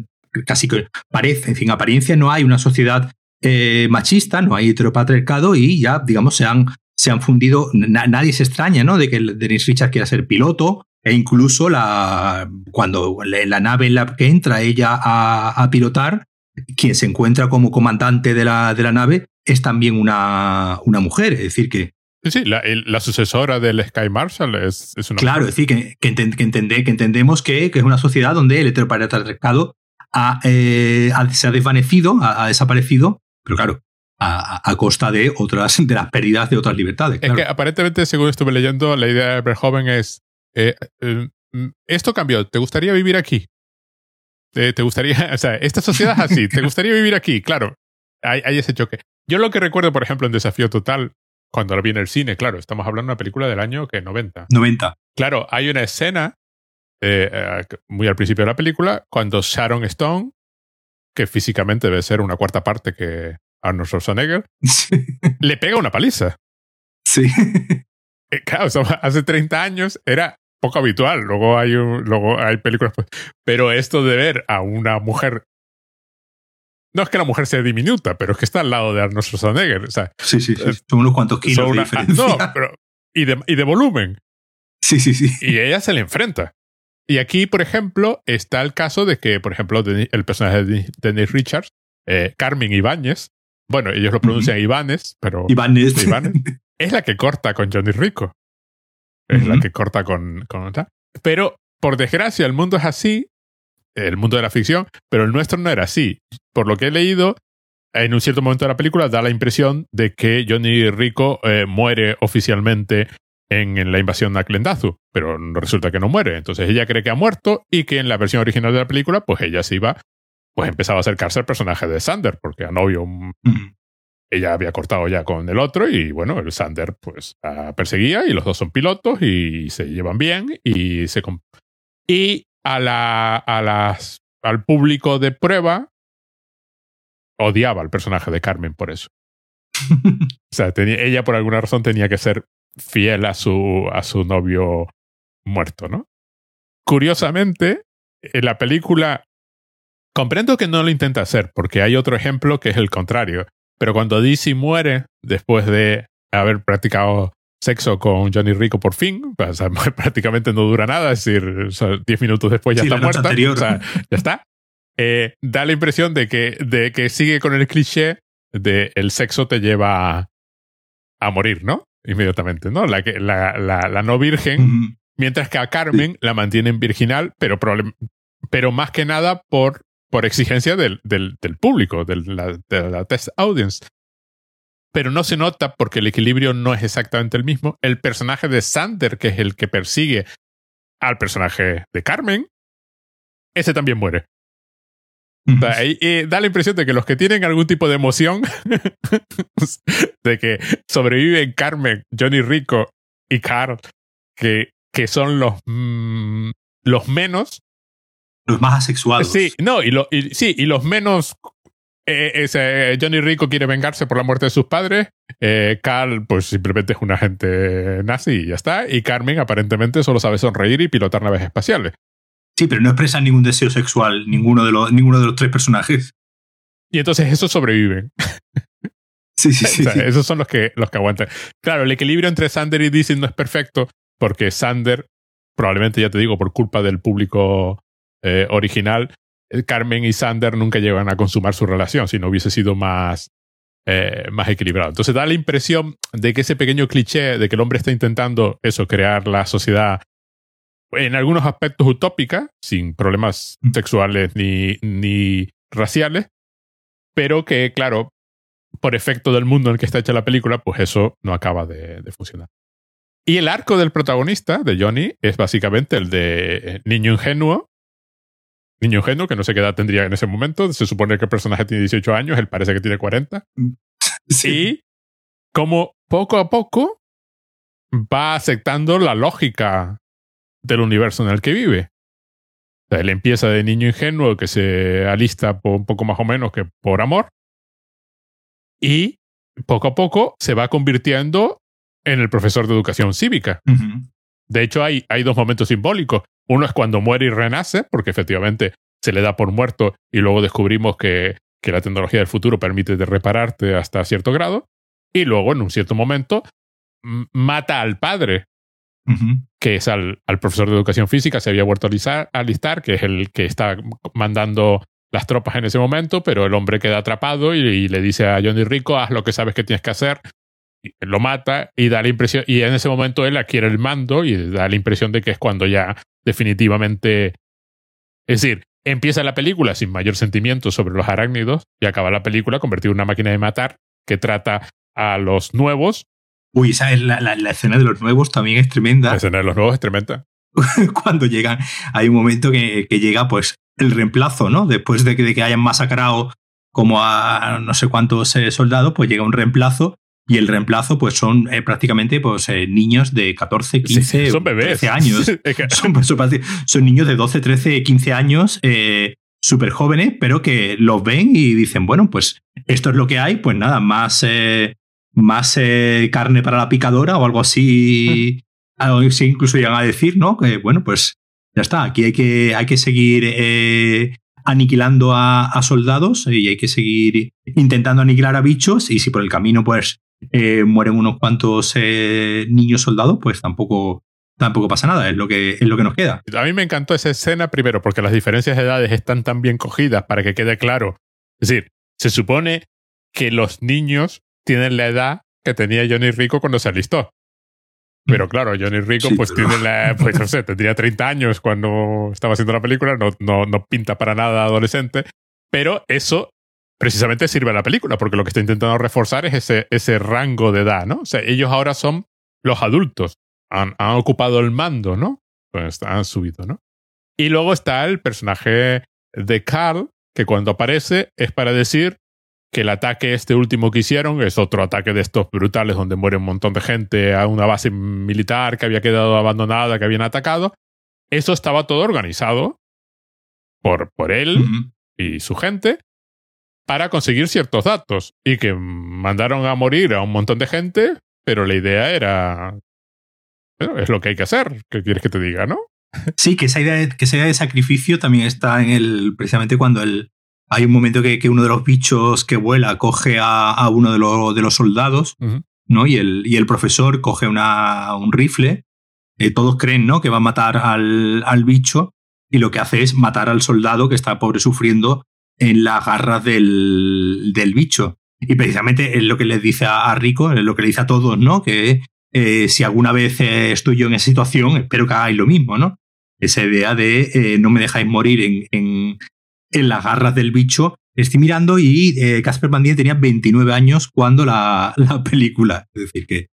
casi que parece, en fin, apariencia no hay una sociedad eh, machista, no hay heteropatriarcado y ya, digamos, se han, se han fundido. nadie se extraña, ¿no? De que Dennis Richards quiera ser piloto e incluso la, cuando la, nave en la que entra ella a, pilotar, quien se encuentra como comandante de la, de la nave es también una, una mujer. Es decir, que Sí, la, sucesora del Sky Marshal es, es una. Claro, es decir, que, que, que, entendemos que, que, es una sociedad donde el heteropatriarcado ha, eh, se ha desvanecido, ha, desaparecido, pero claro, a, costa de otras de las pérdidas de otras libertades. Es que aparentemente, según estuve leyendo, la idea de Verhoeven es eh, eh, esto cambió. ¿Te gustaría vivir aquí? ¿Te, gustaría, o sea, esta sociedad es así. ¿Te gustaría vivir aquí? Claro, hay, hay, ese choque. Yo lo que recuerdo, por ejemplo, en Desafío Total, cuando lo vi en el cine, claro, estamos hablando de una película del año que 90. 90. Claro, hay una escena eh, eh, muy al principio de la película, cuando Sharon Stone, que físicamente debe ser una cuarta parte que Arnold Schwarzenegger, le pega una paliza. Sí. Eh, claro, hace 30 años era poco habitual. Luego hay, luego hay películas. Pues, pero esto de ver a una mujer. No es que la mujer sea diminuta, pero es que está al lado de Arnold Schwarzenegger. O sea, sí, sí, sí. Son unos cuantos kilos de diferencia. No, pero. Y de, y de volumen. Sí, sí, sí. Y ella se le enfrenta. Y aquí, por ejemplo, está el caso de que, por ejemplo, el personaje de Dennis Richards, eh, Carmen Ibáñez, bueno, ellos lo pronuncian Ibáñez, pero. Ibáñez. es la que corta con Johnny Rico. Es la que corta con, con. Pero, por desgracia, el mundo es así, el mundo de la ficción, pero el nuestro no era así. Por lo que he leído, en un cierto momento de la película da la impresión de que Johnny Rico eh, muere oficialmente en, la invasión a Klendazu, pero resulta que no muere. Entonces ella cree que ha muerto y que en la versión original de la película, pues ella se iba, pues empezaba a acercarse al personaje de Sander, porque a novio ella había cortado ya con el otro y bueno, el Sander pues la perseguía y los dos son pilotos y se llevan bien y se... Y a la, a las, al público de prueba odiaba al personaje de Carmen por eso. o sea, tenía, ella por alguna razón tenía que ser fiel a su, a su novio muerto, ¿no? Curiosamente, en la película comprendo que no lo intenta hacer, porque hay otro ejemplo que es el contrario. Pero cuando Dizzy muere, después de haber practicado sexo con Johnny Rico por fin, prácticamente no dura nada, es decir, 10 minutos después ya está muerta, ya está. Eh, da la impresión de que, de que sigue con el cliché de el sexo te lleva a, a morir, ¿no? Inmediatamente, ¿no? La, la, la, la no virgen, mientras que a Carmen la mantienen virginal, pero, pero más que nada por, por exigencia del, del, del público, de la, de la test audience. Pero no se nota porque el equilibrio no es exactamente el mismo. El personaje de Sander, que es el que persigue al personaje de Carmen, ese también muere. Y, da la impresión de que los que tienen algún tipo de emoción, de que sobreviven Carmen, Johnny Rico y Carl, que, que son los, mm, los menos. Los más asexuados. Sí, no, y, lo, sí, y los menos. Eh, ese, Johnny Rico quiere vengarse por la muerte de sus padres. Eh, Carl, pues simplemente es un agente nazi y ya está. Y Carmen, aparentemente, solo sabe sonreír y pilotar naves espaciales. Sí, pero no expresan ningún deseo sexual, ninguno de los, ninguno de los tres personajes. Y entonces esos sobreviven. Sí, sí, sí, Esos son los que, los que aguantan. Claro, el equilibrio entre Sander y Disney no es perfecto, porque Sander, probablemente ya te digo, por culpa del público eh, original, eh, Carmen y Sander nunca llegan a consumar su relación, si no hubiese sido más, eh, más equilibrado. Entonces da la impresión de que ese pequeño cliché de que el hombre está intentando eso, crear la sociedad en algunos aspectos utópica, sin problemas mm. sexuales ni, ni raciales, pero que, claro, por efecto del mundo en el que está hecha la película, pues eso no acaba de, funcionar. Y el arco del protagonista, de Johnny, es básicamente el de niño ingenuo. Niño ingenuo, que no sé qué edad tendría en ese momento. Se supone que el personaje tiene 18 años, él parece que tiene 40. Sí. como poco a poco va aceptando la lógica del universo en el que vive. él empieza de niño ingenuo que se alista un poco más o menos que por amor. Y poco a poco se va convirtiendo en el profesor de educación cívica. De hecho, hay, hay dos momentos simbólicos. Uno es cuando muere y renace, porque efectivamente se le da por muerto y luego descubrimos que, que la tecnología del futuro permite de repararte hasta cierto grado. Y luego, en un cierto momento, mata al padre, que es al, profesor de educación física, se había vuelto a alistar, que es el que está mandando las tropas en ese momento, pero el hombre queda atrapado y, y, le dice a Johnny Rico, haz lo que sabes que tienes que hacer, lo mata y da la impresión, y en ese momento él adquiere el mando y da la impresión de que es cuando ya definitivamente, es decir, empieza la película sin mayor sentimiento sobre los arácnidos y acaba la película convertida en una máquina de matar que trata a los nuevos. Uy, esa es la, la, escena de los nuevos también es tremenda. La escena de los nuevos es tremenda. Cuando llegan, hay un momento que, que, llega pues el reemplazo, ¿no? Después de que, de que hayan masacrado como a no sé cuántos eh, soldados, pues llega un reemplazo y el reemplazo pues son eh, prácticamente pues eh, niños de 14, 15, son bebés. 13 años. son, son, niños de 12, 13, 15 años eh, súper jóvenes, pero que los ven y dicen, bueno, pues esto es lo que hay, pues nada, más, eh, más carne para la picadora o algo así. algo así incluso llegan a decir, ¿no? Que bueno, pues ya está, aquí hay que, hay que seguir aniquilando a, a, soldados y hay que seguir intentando aniquilar a bichos y si por el camino pues eh, mueren unos cuantos eh, niños soldados, pues tampoco, tampoco pasa nada, es lo, que, es lo que nos queda. A mí me encantó esa escena primero porque las diferencias de edades están tan bien cogidas para que quede claro. Es decir, se supone que los niños tienen la edad que tenía Johnny Rico cuando se alistó. Pero claro, Johnny Rico pues tiene la, pues no sé, tendría 30 años cuando estaba haciendo la película, no, no, no pinta para nada adolescente, pero eso precisamente sirve a la película, porque lo que está intentando reforzar es ese, ese rango de edad, ¿no? O sea, ellos ahora son los adultos, han, han ocupado el mando, ¿no? Pues han subido, ¿no? Y luego está el personaje de Carl, que cuando aparece es para decir que el ataque este último que hicieron es otro ataque de estos brutales donde muere un montón de gente a una base militar que había quedado abandonada, que habían atacado. Eso estaba todo organizado por, por él y su gente para conseguir ciertos datos y que mandaron a morir a un montón de gente, pero la idea era... es lo que hay que hacer, ¿qué quieres que te diga, no? Sí, que esa idea de, que esa idea de sacrificio también está en el... precisamente cuando el, hay un momento que, que uno de los bichos que vuela coge a, a uno de, los de los soldados, ¿no? Y el, y el profesor coge una, un rifle. Eh, todos creen, ¿no? Que va a matar al, al bicho y lo que hace es matar al soldado que está pobre sufriendo en las garras del, del bicho. Y precisamente es lo que les dice a, Rico, es lo que le dice a todos, ¿no? Que eh, si alguna vez eh, estoy yo en esa situación, espero que hagáis lo mismo, ¿no? Esa idea de eh, no me dejáis morir en, en, en, las garras del bicho. Estoy mirando y Casper Van tenía 29 años cuando la, la película. Es decir, que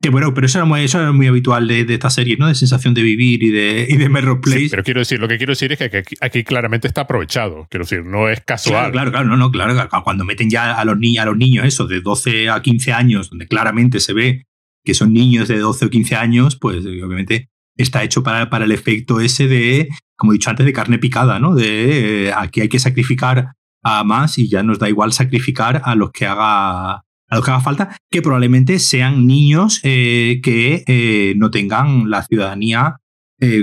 que bueno, pero eso era muy, eso era muy habitual de, de, esta serie, ¿no? De sensación de vivir y de, y de Melrose Place. Sí, pero quiero decir, lo que quiero decir es que aquí, claramente está aprovechado. Quiero decir, no es casual. Claro, claro, claro, no, no, claro. Cuando meten ya a los, ni a los niños esos de 12 a 15 años, donde claramente se ve que son niños de 12 o 15 años, pues obviamente está hecho para, para el efecto ese de, como he dicho antes, de carne picada, ¿no? De eh, aquí hay que sacrificar a más y ya nos da igual sacrificar a los que haga a lo que haga falta, que probablemente sean niños eh, que eh, no tengan la ciudadanía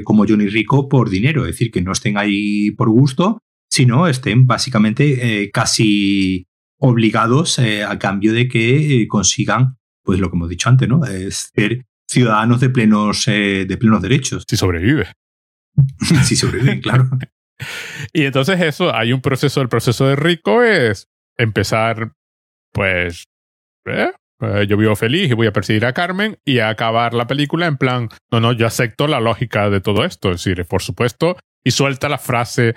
como Johnny Rico por dinero, es decir, que no estén ahí por gusto, sino estén básicamente casi obligados a cambio de que consigan, pues lo que hemos dicho antes, ¿no? ser ciudadanos de plenos, de plenos derechos. Si sobrevive. si sobreviven, claro. y entonces eso, hay un proceso, el proceso de Rico es empezar, pues, ¿eh? Eh, yo vivo feliz y voy a perseguir a Carmen y a acabar la película en plan, no, no, yo acepto la lógica de todo esto, es decir, por supuesto, y suelta la frase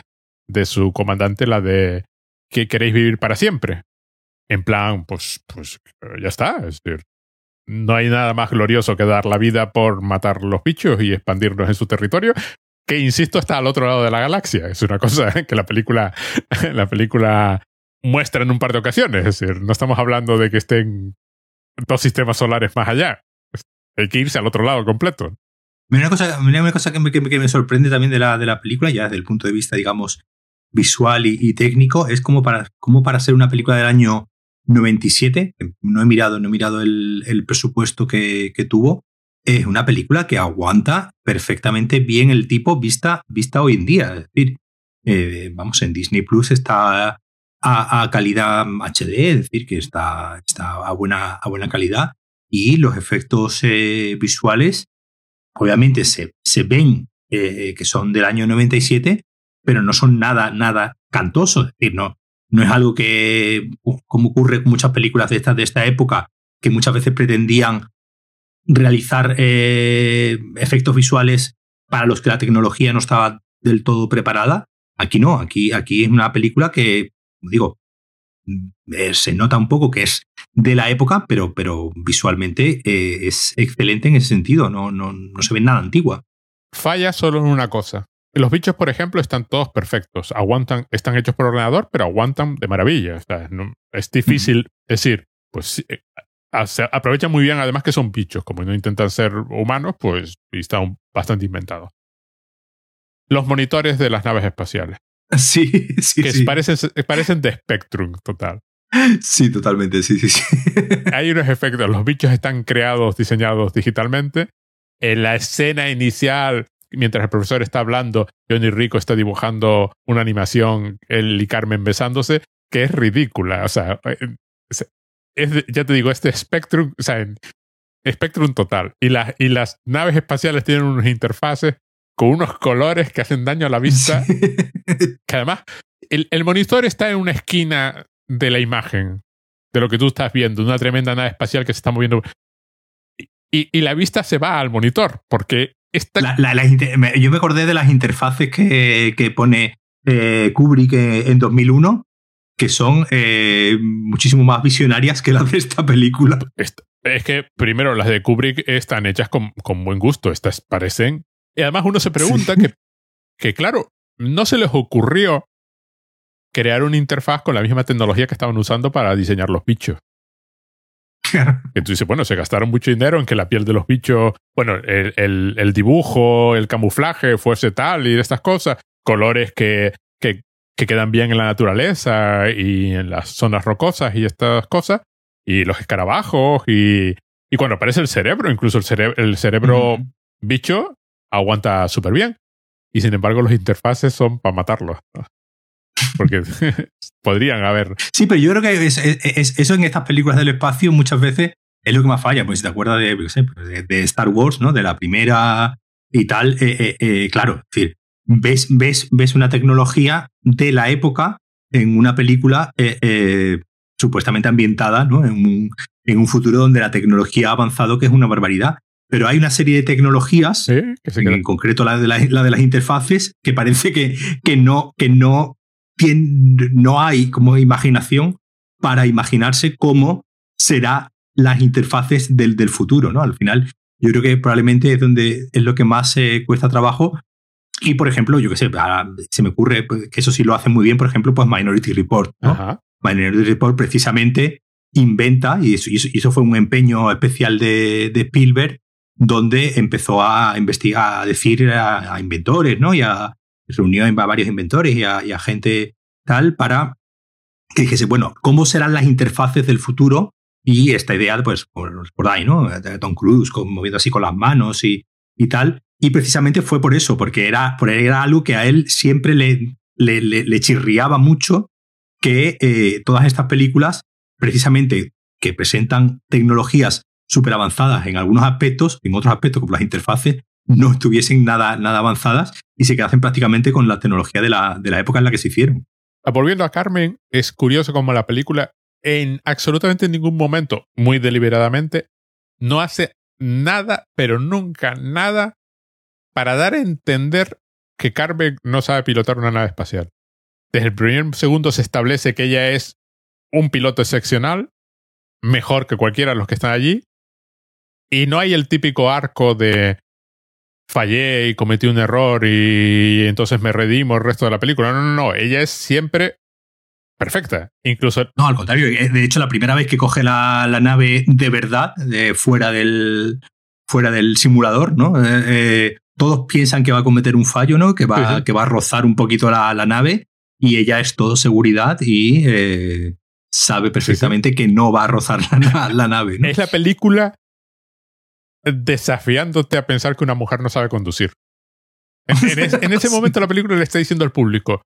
de su comandante, la de que queréis vivir para siempre. En plan, pues, pues ya está, es decir, no hay nada más glorioso que dar la vida por matar los bichos y expandirnos en su territorio, que insisto está al otro lado de la galaxia. Es una cosa que la película, la película muestra en un par de ocasiones. Es decir, no estamos hablando de que estén dos sistemas solares más allá. Hay que irse al otro lado completo. Una cosa, una cosa que, me, que, me, sorprende también de la, de la película, ya desde el punto de vista, digamos, visual y, técnico, es como para, como para ser una película del año 97, no he mirado, no he mirado el, el presupuesto que, que, tuvo, es una película que aguanta perfectamente bien el tipo vista, vista hoy en día. Es decir, eh, vamos, en Disney Plus está a, calidad HD, es decir, que está, está a, buena, a buena calidad. Y los efectos eh, visuales obviamente se, se ven eh, que son del año 97, pero no son nada, nada cantosos, es decir, no, no es algo que, como ocurre con muchas películas de esta, de esta época, que muchas veces pretendían realizar efectos visuales para los que la tecnología no estaba del todo preparada. Aquí no, aquí, aquí es una película que digo, eh, se nota un poco que es de la época, pero, pero visualmente eh, es excelente en ese sentido, no, no, no se ve nada antigua. Falla solo en una cosa. Los bichos, por ejemplo, están todos perfectos. Aguantan, están hechos por ordenador, pero aguantan de maravilla. es difícil decir, pues eh, aprovechan muy bien, además que son bichos, como no intentan ser humanos, pues están bastante inventados. Los monitores de las naves espaciales. Sí, sí, que sí. Parecen, parecen de Spectrum, total. Sí, totalmente, sí, sí, sí. Hay unos efectos, los bichos están creados, diseñados digitalmente. En la escena inicial, mientras el profesor está hablando, Johnny Rico está dibujando una animación, él y Carmen besándose, que es ridícula. O sea, es, ya te digo, este Spectrum, o sea, Spectrum total. Y, las y las naves espaciales tienen unas interfaces con unos colores que hacen daño a la vista. Que además, el, el, monitor está en una esquina de la imagen, de lo que tú estás viendo, una tremenda nave espacial que se está moviendo. Y, y la vista se va al monitor, porque está... La, la, yo me acordé de las interfaces que, que pone eh, Kubrick en 2001, que son eh, muchísimo más visionarias que las de esta película. Es que, primero, las de Kubrick están hechas con, con buen gusto. Estas parecen y además uno se pregunta que, que, claro, no se les ocurrió crear una interfaz con la misma tecnología que estaban usando para diseñar los bichos. Entonces, bueno, se gastaron mucho dinero en que la piel de los bichos, bueno, el, el, el dibujo, el camuflaje fuese tal y estas cosas, colores que, que, que, quedan bien en la naturaleza y en las zonas rocosas y estas cosas, y los escarabajos y, y cuando aparece el cerebro, incluso el, cerebro el cerebro bicho aguanta súper bien. Y sin embargo, los interfaces son para matarlos. Porque podrían haber. Sí, pero yo creo que eso en estas películas del espacio muchas veces es lo que más falla. Pues si te acuerdas de, pues, de, Star Wars, ¿no? De la primera y tal. Eh, eh, eh, claro, es decir, ves, ves, ves una tecnología de la época en una película supuestamente ambientada ¿no? en, un, en un futuro donde la tecnología ha avanzado, que es una barbaridad. Pero hay una serie de tecnologías, en concreto la de, la, de, las interfaces, que parece que, que no, que no, no hay como imaginación para imaginarse cómo será las interfaces del, del futuro, ¿no? Al final, yo creo que probablemente es donde es lo que más eh, cuesta trabajo. Y, por ejemplo, yo qué sé, se me ocurre pues, que eso sí lo hace muy bien, por ejemplo, pues Minority Report, ¿no? Minority Report precisamente inventa, y eso, y eso, fue un empeño especial de, de Spielberg, donde empezó a investigar, a decir a, inventores, ¿no? Y a, reunió a varios inventores y a, gente tal para que dijese, bueno, ¿cómo serán las interfaces del futuro? Y esta idea, pues, ahí, ¿no? Tom Cruise moviendo así con las manos y, y tal. Y precisamente fue por eso, porque era, por era algo que a él siempre le, le, le, chirriaba mucho que eh, todas estas películas, precisamente que presentan tecnologías súper avanzadas en algunos aspectos, en otros aspectos como las interfaces, no estuviesen nada, nada avanzadas y se quedasen prácticamente con la tecnología de la, de la época en la que se hicieron. Ah, volviendo a Carmen, es curioso como la película en absolutamente ningún momento, muy deliberadamente, no hace nada, pero nunca nada, para dar a entender que Carmen no sabe pilotar una nave espacial. Desde el primer segundo se establece que ella es un piloto excepcional, mejor que cualquiera de los que están allí, y no hay el típico arco de fallé y cometí un error y entonces me redimo el resto de la película. No, no, no. Ella es siempre perfecta. Incluso. No, al contrario. Eh, de hecho, la primera vez que coge la, nave de verdad, de fuera, del, fuera del simulador, ¿no? Eh, eh, todos piensan que va a cometer un fallo, ¿no? Que va, Que va a rozar un poquito la, nave y ella es todo seguridad y sabe perfectamente que no va a rozar la, nave. Es la película desafiándote a pensar que una mujer no sabe conducir. En, ese momento la película le está diciendo al público,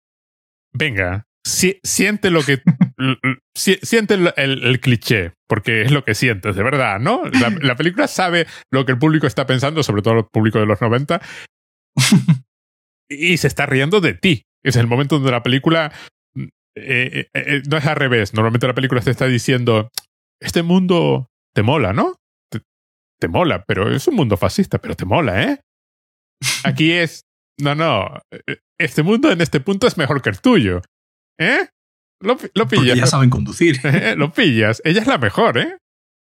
venga, siente lo que... siente el, cliché, porque es lo que sientes, de verdad, ¿no? La, película sabe lo que el público está pensando, sobre todo el público de los 90, y se está riendo de ti. Es el momento donde la película... Eh, eh, eh, no es al revés. Normalmente la película te está diciendo, este mundo te mola, ¿no? Te mola, pero es un mundo fascista, pero te mola, ¿eh? Aquí es, no, no, este mundo en este punto es mejor que el tuyo. ¿Eh? Lo, lo pillas. ya saben conducir. ¿Eh? Lo pillas. Ella es la mejor, ¿eh?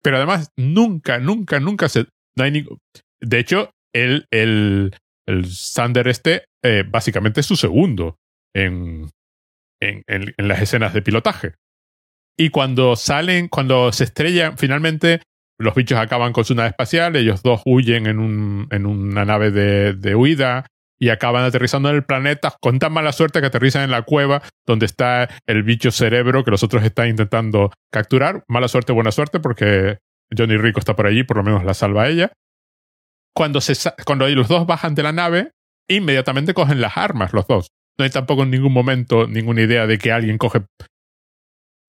Pero además, nunca, nunca, nunca se. No hay ningún. De hecho, el, el, el Sander este, eh, básicamente es su segundo en, en, en, en, las escenas de pilotaje. Y cuando salen, cuando se estrellan, finalmente los bichos acaban con su nave espacial, ellos dos huyen en, un, en una nave de, de huida y acaban aterrizando en el planeta con tan mala suerte que aterrizan en la cueva donde está el bicho cerebro que los otros están intentando capturar. Mala suerte, buena suerte, porque Johnny Rico está por allí, por lo menos la salva ella. Cuando, se, cuando los dos bajan de la nave, inmediatamente cogen las armas, los dos. No hay tampoco en ningún momento ninguna idea de que alguien coge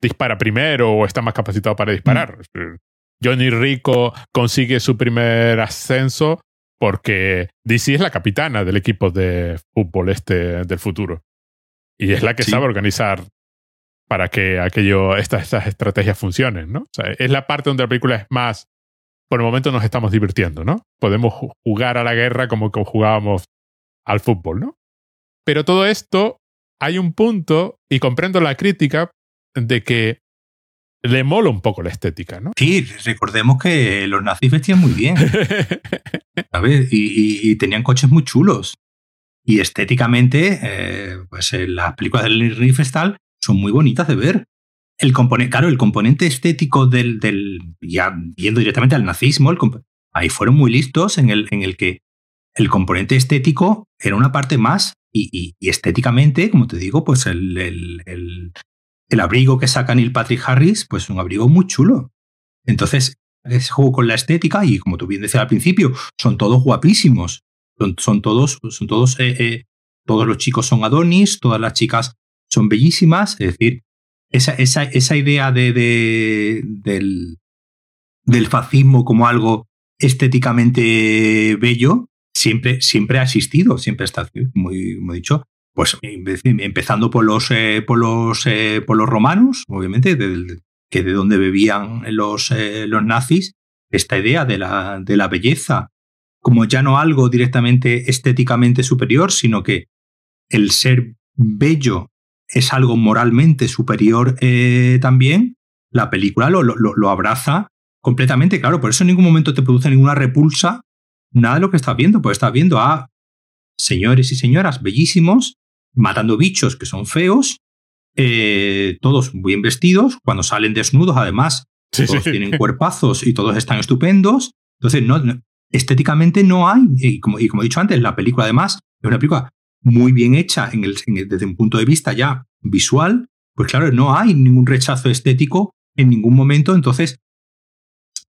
dispara primero o está más capacitado para disparar. Mm. Johnny Rico consigue su primer ascenso porque DC es la capitana del equipo de fútbol este del futuro. Y es la que sabe organizar para que aquello, estas, estrategias funcionen, ¿no? O sea, es la parte donde la película es más, por el momento nos estamos divirtiendo, ¿no? Podemos jugar a la guerra como jugábamos al fútbol, ¿no? Pero todo esto, hay un punto, y comprendo la crítica, de que le mola un poco la estética, ¿no? Sí, recordemos que los nazis vestían muy bien. ¿sabes? Y, y, tenían coches muy chulos. Y estéticamente, eh, pues eh, las películas del Riefenstahl son muy bonitas de ver. El componente, claro, el componente estético del, del ya yendo directamente al nazismo, ahí fueron muy listos en el, en el que el componente estético era una parte más y, y, estéticamente, como te digo, pues el, el, el abrigo que saca Neil Patrick Harris, pues es un abrigo muy chulo. Entonces, ese juego con la estética, y como tú bien decías al principio, son todos guapísimos. Son, todos, son todos, eh, eh, todos los chicos son Adonis, todas las chicas son bellísimas. Es decir, esa, esa, esa idea de, de, del, del fascismo como algo estéticamente bello siempre, siempre ha existido, siempre está, muy, muy dicho, pues empezando por los, eh, por los, eh, por los romanos, obviamente, que de donde bebían los, eh, los nazis, esta idea de la, de la belleza como ya no algo directamente estéticamente superior, sino que el ser bello es algo moralmente superior también, la película lo, lo, lo, abraza completamente, claro, por eso en ningún momento te produce ninguna repulsa nada de lo que estás viendo, pues estás viendo a señores y señoras bellísimos matando bichos que son feos, eh, todos bien vestidos, cuando salen desnudos además, todos tienen cuerpazos y todos están estupendos. Entonces, no, estéticamente no hay, y como, y como, he dicho antes, la película además es una película muy bien hecha en el, desde un punto de vista ya visual, pues claro, no hay ningún rechazo estético en ningún momento, entonces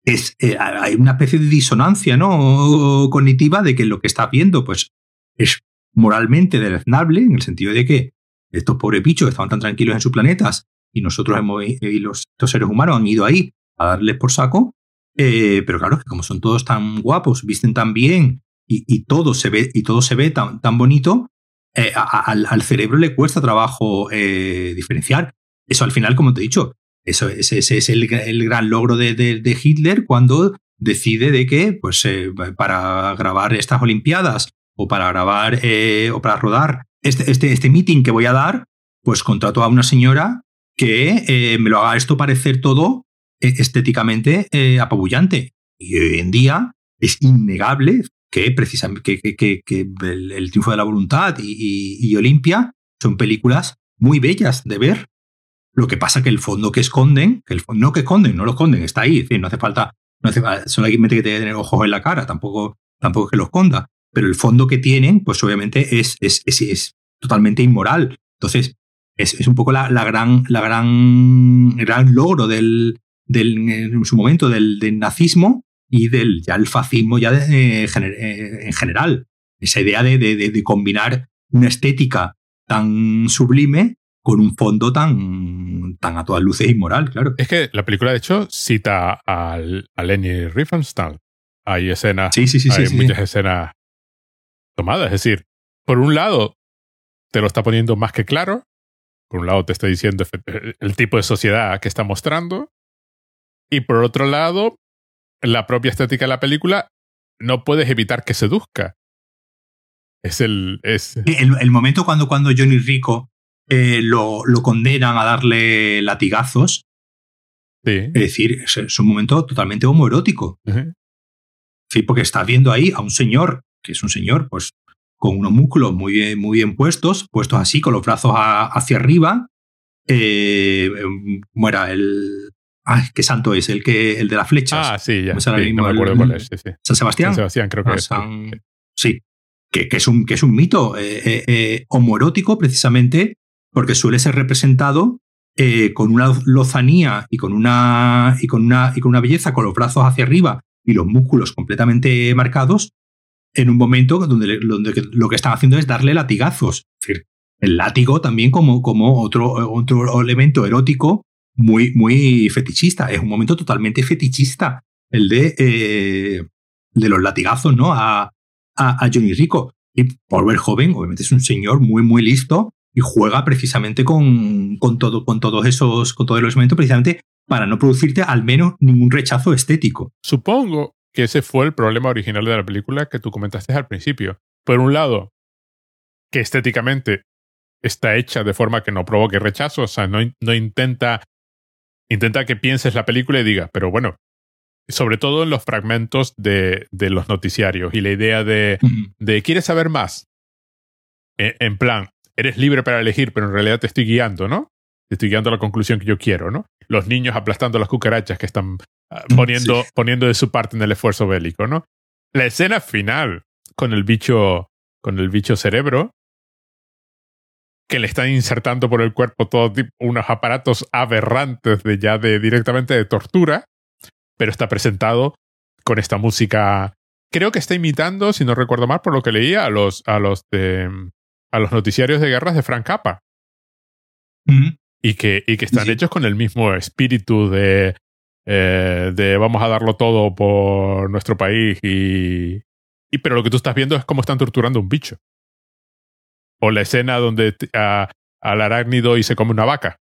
es, eh, hay una especie de disonancia ¿no? cognitiva de que lo que está viendo pues, es moralmente deleznable, en el sentido de que estos pobres bichos estaban tan tranquilos en sus planetas y nosotros hemos, y los, estos seres humanos han ido ahí a darles por saco, eh, pero claro, que como son todos tan guapos, visten tan bien y, todo se ve, y todo se ve tan, tan bonito, eh, al, cerebro le cuesta trabajo eh, diferenciar. Eso al final, como te he dicho, eso, ese, es el, gran logro de, de, Hitler cuando decide de que, pues, para grabar estas Olimpiadas o para grabar eh, o para rodar este, este, este meeting que voy a dar, pues contrato a una señora que eh, me lo haga esto parecer todo eh, estéticamente apabullante. Y hoy en día es innegable que precisamente que, el, triunfo de la voluntad y, Olimpia son películas muy bellas de ver. Lo que pasa que el fondo que esconden, que el, no que esconden, no lo esconden, está ahí. Es decir, no hace falta, no hace solamente que tener ojos en la cara, tampoco, tampoco que lo esconda. Pero el fondo que tienen, pues obviamente es, es, es, totalmente inmoral. Entonces, es, un poco la, la, gran, la gran, gran logro del, del, en su momento del, del nazismo y del ya el fascismo ya de, eh, eh, en general. Esa idea de, de, combinar una estética tan sublime con un fondo tan, tan a todas luces inmoral, claro. Es que la película, de hecho, cita al, a Lenny Riefenstahl. Hay escenas, sí, sí, sí, hay muchas escenas tomadas. Es decir, por un lado, te lo está poniendo más que claro. Por un lado, te está diciendo el tipo de sociedad que está mostrando. Y por otro lado, la propia estética de la película no puedes evitar que seduzca. Es el. Es... El, momento cuando, cuando Johnny Rico eh, lo, lo, condenan a darle latigazos. Sí. Es decir, es, un momento totalmente homoerótico. Sí, porque estás viendo ahí a un señor, que es un señor, pues, con unos músculos muy bien, muy bien puestos, puestos así, con los brazos hacia arriba. Eh, ¿Cómo era? El, ¿qué santo es? El, que, el de las flechas. Ah, sí, ya. no me acuerdo cuál es. ¿San Sebastián? San Sebastián, creo que ah, es. Sí. Que, que, es un, que es un mito eh, eh, eh, homoerótico, precisamente, porque suele ser representado con una lozanía y con una, y, con una, y con una belleza, con los brazos hacia arriba y los músculos completamente marcados, en un momento donde, lo que están haciendo es darle latigazos. Es decir, el látigo también como, como otro, otro elemento erótico muy, muy fetichista. Es un momento totalmente fetichista el de, eh, de los latigazos, ¿no? A, a, Johnny Rico. Y por ver joven, obviamente es un señor muy, muy listo y juega precisamente con, con, todo, con todos esos, con todos los elementos, precisamente para no producirte al menos ningún rechazo estético. Supongo que ese fue el problema original de la película que tú comentaste al principio. Por un lado, que estéticamente está hecha de forma que no provoque rechazo, o sea, no, no intenta intenta que pienses la película y digas, pero bueno, sobre todo en los fragmentos de, de los noticiarios y la idea de, de ¿quieres saber más? E, en, plan, eres libre para elegir, pero en realidad te estoy guiando, ¿no? Te estoy guiando a la conclusión que yo quiero, ¿no? Los niños aplastando las cucarachas que están ah, poniendo, poniendo de su parte en el esfuerzo bélico, ¿no? La escena final con el bicho, con el bicho cerebro, que le están insertando por el cuerpo todo tipo, unos aparatos aberrantes de ya de directamente de tortura, pero está presentado con esta música. Creo que está imitando, si no recuerdo mal, por lo que leía, a los, a los de a los noticiarios de guerras de Frank Cappa. y, que, y que están hechos con el mismo espíritu de, eh, de vamos a darlo todo por nuestro país y, y pero lo que tú estás viendo es cómo están torturando un bicho. O la escena donde a, al arácnido y se come una vaca,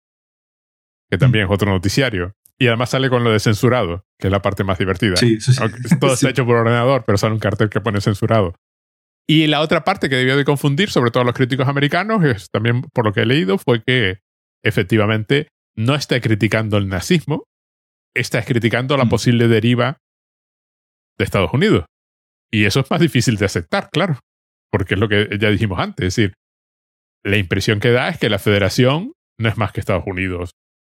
que también es otro noticiario. Y además sale con lo de censurado, que es la parte más divertida. Sí, sí, Todo está hecho por ordenador, pero sale un cartel que pone censurado. Y la otra parte que debió de confundir, sobre todo a los críticos americanos, es también por lo que he leído, fue que efectivamente no está criticando el nazismo, está criticando la mm. posible deriva de Estados Unidos. Y eso es más difícil de aceptar, claro, porque es lo que ya dijimos antes, es decir, la impresión que da es que la federación no es más que Estados Unidos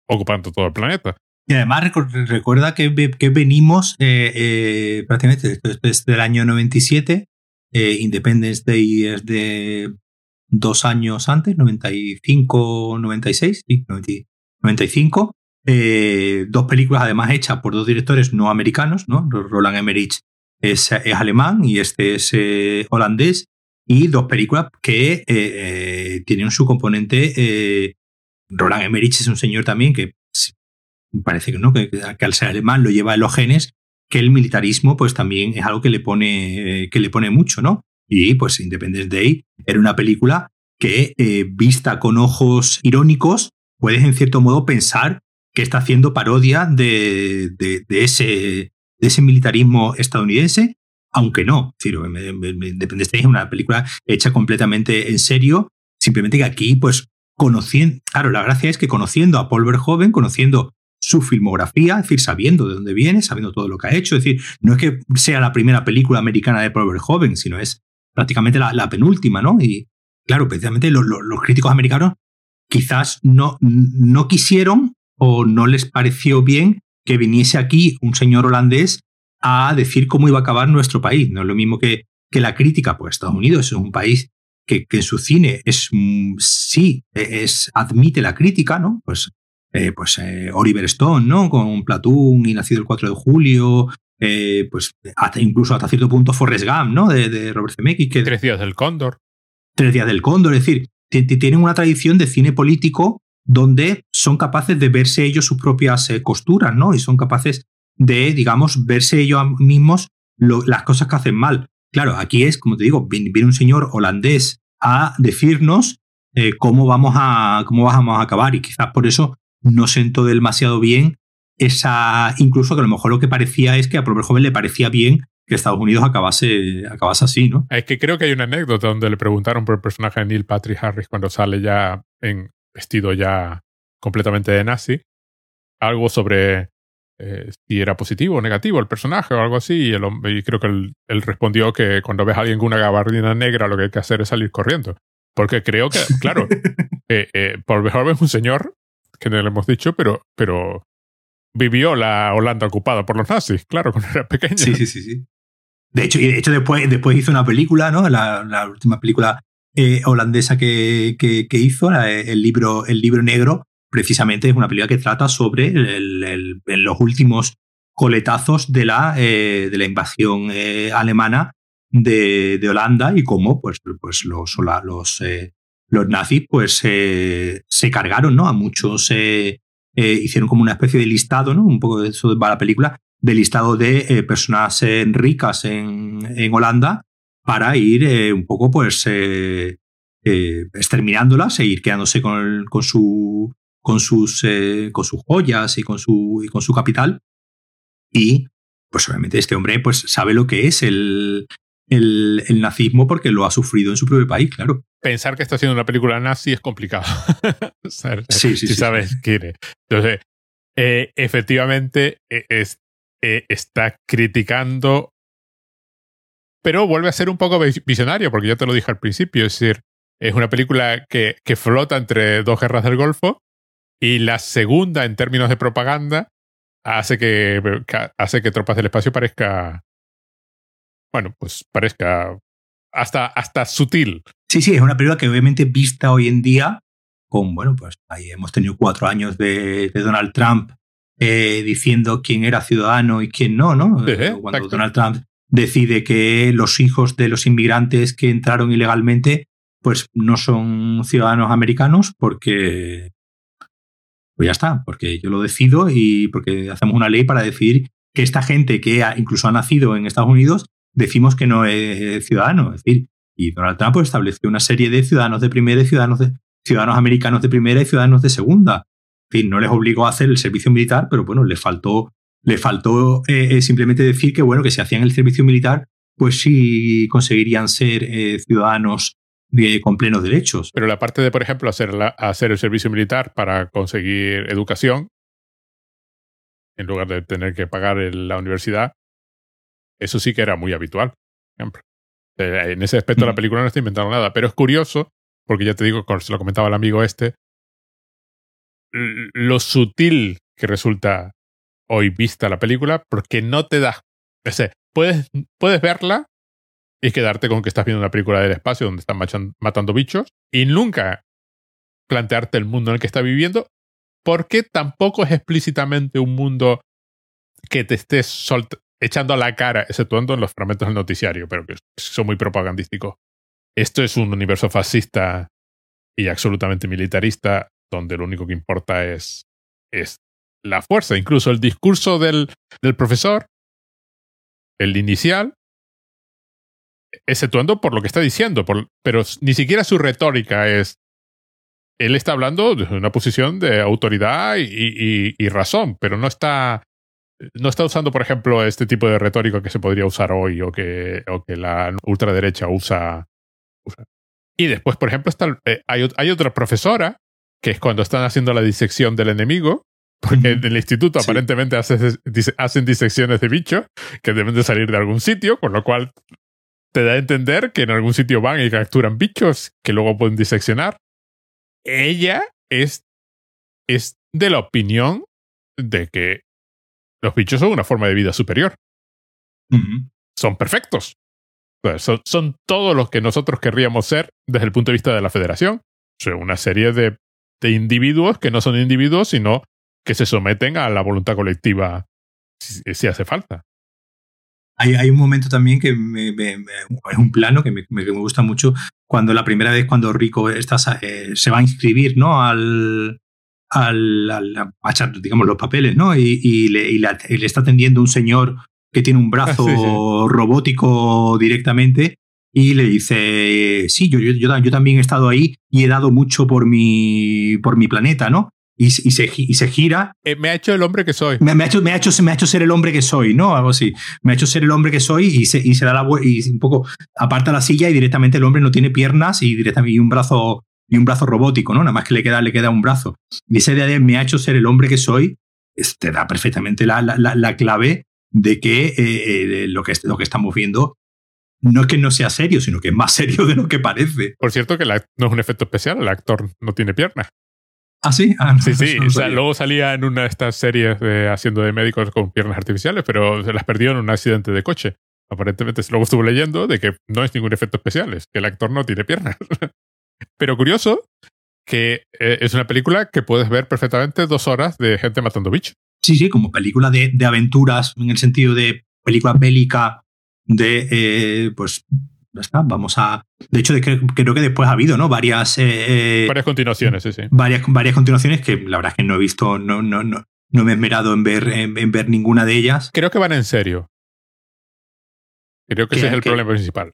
ocupando todo el planeta. Y además recuerda que, que venimos eh, eh, prácticamente desde el año 97, eh, Independence Day es de dos años antes, 95, 96, sí, 95. Dos películas además hechas por dos directores no americanos, ¿no? Roland Emmerich es, es alemán y este es holandés y dos películas que eh, eh, tienen su componente. Eh, Roland Emmerich es un señor también que parece que no, que, al ser alemán lo lleva en los genes, que el militarismo pues también es algo que le pone, que le pone mucho, ¿no? Y pues Independence Day era una película que vista con ojos irónicos puedes en cierto modo pensar que está haciendo parodia de, ese, militarismo estadounidense aunque no. Independence Day es una película hecha completamente en serio, simplemente que aquí, pues, conociendo, claro, la gracia es que conociendo a Paul Verhoeven, conociendo su filmografía, es decir, sabiendo de dónde viene, sabiendo todo lo que ha hecho, es decir, no es que sea la primera película americana de Paul Verhoeven, sino es prácticamente la, penúltima, ¿no? Y claro, precisamente los, críticos americanos quizás no quisieron o no les pareció bien que viniese aquí un señor holandés a decir cómo iba a acabar nuestro país. No es lo mismo que, que la crítica, pues Estados Unidos es un país que, que en su cine es mm, sí, es, admite la crítica, ¿no? Pues, eh, pues eh, Oliver Stone, ¿no? Con Platoon y Nacido el 4 de julio, eh, pues hasta, incluso hasta cierto punto Forrest Gump, ¿no? De, de Robert Zemeckis. Que, Tres días del cóndor. Tres días del cóndor, es decir, tienen una tradición de cine político donde son capaces de verse ellos sus propias costuras, ¿no? Y son capaces de, digamos, verse ellos mismos las cosas que hacen mal. Claro, aquí es, como te digo, viene un señor holandés a decirnos eh, cómo, vamos a, cómo vamos a acabar y quizás por eso no sentó demasiado bien esa, incluso que a lo mejor lo que parecía es que a Robert Joven le parecía bien que Estados Unidos acabase, acabase así, ¿no? Es que creo que hay una anécdota donde le preguntaron por el personaje de Neil Patrick Harris cuando sale ya en vestido ya completamente de nazi, algo sobre eh, si era positivo o negativo el personaje o algo así. Y, el, y creo que él, respondió que cuando ves a alguien con una gabardina negra lo que hay que hacer es salir corriendo. Porque creo que, claro, eh, eh, por mejor es un señor, que no le hemos dicho, pero, pero vivió la Holanda ocupada por los nazis, claro, cuando era pequeño. Sí, sí, sí. sí. De hecho, de hecho después, después hizo una película, ¿no? La, la última película eh, holandesa que, hizo, el libro, el libro negro, precisamente es una película que trata sobre los últimos coletazos de la, eh, de la invasión eh, alemana de, de, Holanda y cómo pues, pues los, los, eh, los nazis pues, se cargaron ¿no? a muchos, hicieron como una especie de listado, ¿no? un poco de eso va la película, de listado de personas ricas en, en, Holanda para ir un poco pues exterminándolas e ir quedándose con, con su con sus, eh, con sus joyas y con su, y con su capital. Y, pues obviamente este hombre pues, sabe lo que es el, el, nazismo porque lo ha sufrido en su propio país, claro. Pensar que está haciendo una película nazi es complicado. sí, sí, si sabes. Entonces, eh, efectivamente e, es, e, está criticando, pero vuelve a ser un poco visionario, porque ya te lo dije al principio, es decir, es una película que, que flota entre dos guerras del Golfo y la segunda, en términos de propaganda, hace que, hace que Tropas del Espacio parezca. Bueno, pues parezca hasta, hasta sutil. Sí, sí, es una película que obviamente vista hoy en día, con, bueno, pues ahí hemos tenido cuatro años de, Donald Trump eh, diciendo quién era ciudadano y quién no, ¿no? Cuando Donald Trump decide que los hijos de los inmigrantes que entraron ilegalmente, pues no son ciudadanos americanos porque pues ya está, porque yo lo decido y porque hacemos una ley para decidir que esta gente que incluso ha nacido en Estados Unidos, decimos que no es ciudadano. Es decir, y Donald Trump pues, estableció una serie de ciudadanos de primera y ciudadanos, de, ciudadanos americanos de primera y ciudadanos de segunda. En fin, no les obligó a hacer el servicio militar, pero bueno, le faltó, le faltó eh, eh, simplemente decir que bueno, que si hacían el servicio militar, pues sí conseguirían ser eh, ciudadanos con plenos derechos. Pero la parte de, por ejemplo, hacer, hacer el servicio militar para conseguir educación, en lugar de tener que pagar la universidad, eso sí que era muy habitual. En ese aspecto la mm. película no está inventando nada, pero es curioso, porque ya te digo, se lo comentaba el amigo este, lo sutil que resulta hoy vista la película, porque no te das... O puedes, puedes verla y quedarte con que estás viendo una película del espacio donde están matando bichos y nunca plantearte el mundo en el que está viviendo, porque tampoco es explícitamente un mundo que te estés echando a la cara, exceptuando en los fragmentos del noticiario, pero que son muy propagandísticos. Esto es un universo fascista y absolutamente militarista, donde lo único que importa es, es la fuerza. Incluso el discurso del, del profesor, el inicial, exceptuando por lo que está diciendo, pero ni siquiera su retórica es... Él está hablando desde una posición de autoridad y, razón, pero no está, no está usando, por ejemplo, este tipo de retórica que se podría usar hoy o que, o que la ultraderecha usa, Y después, por ejemplo, está, eh, hay, hay, otra profesora, que es cuando están haciendo la disección del enemigo, porque en el instituto aparentemente hacen disecciones de bichos que deben de salir de algún sitio, con lo cual te da a entender que en algún sitio van y capturan bichos que luego pueden diseccionar. Ella es, es de la opinión de que los bichos son una forma de vida superior. Son perfectos. son, son todos los que nosotros querríamos ser desde el punto de vista de la federación. Son una serie de, de individuos que no son individuos, sino que se someten a la voluntad colectiva si, hace falta. Hay, hay, un momento también que me, es un plano que me, gusta mucho cuando la primera vez cuando Rico está, eh, se va a inscribir ¿no? al, al, a echar, digamos, los papeles, ¿no? Y, le, le, está atendiendo un señor que tiene un brazo robótico directamente y le dice, sí, yo, yo, yo, también he estado ahí y he dado mucho por mi, por mi planeta, ¿no? Y, se, y se gira. Eh, me ha hecho el hombre que soy. Me, ha hecho, me, ha hecho, me ha hecho ser el hombre que soy, ¿no? Algo así. Me ha hecho ser el hombre que soy y se, y se da la y un poco aparta la silla y directamente el hombre no tiene piernas y directamente y un brazo y un brazo robótico, ¿no? Nada más que le queda, le queda un brazo. Y esa idea de me ha hecho ser el hombre que soy, te da perfectamente la, la, clave de que eh, eh, lo, que lo que estamos viendo no es que no sea serio, sino que es más serio de lo que parece. Por cierto, que no es un efecto especial, el actor no tiene piernas. ¿Ah, sí? Ah, sí, sí. o sea, luego salía en una de estas series de, haciendo de médicos con piernas artificiales, pero se las perdió en un accidente de coche. Aparentemente, luego estuvo leyendo de que no es ningún efecto especial, es que el actor no tiene piernas. Pero curioso que eh, es una película que puedes ver perfectamente dos horas de gente matando bichos. Sí, sí, como película de, aventuras, en el sentido de película bélica, de, eh, pues, ya está, vamos a... De hecho, creo que después ha habido, ¿no? Varias... Eh, varias continuaciones, sí, sí. Varias, varias continuaciones que la verdad es que no he visto, no, no, no, no me he esmerado en ver, en, ver ninguna de ellas. Creo que van en serio. Creo que ese es el problema principal.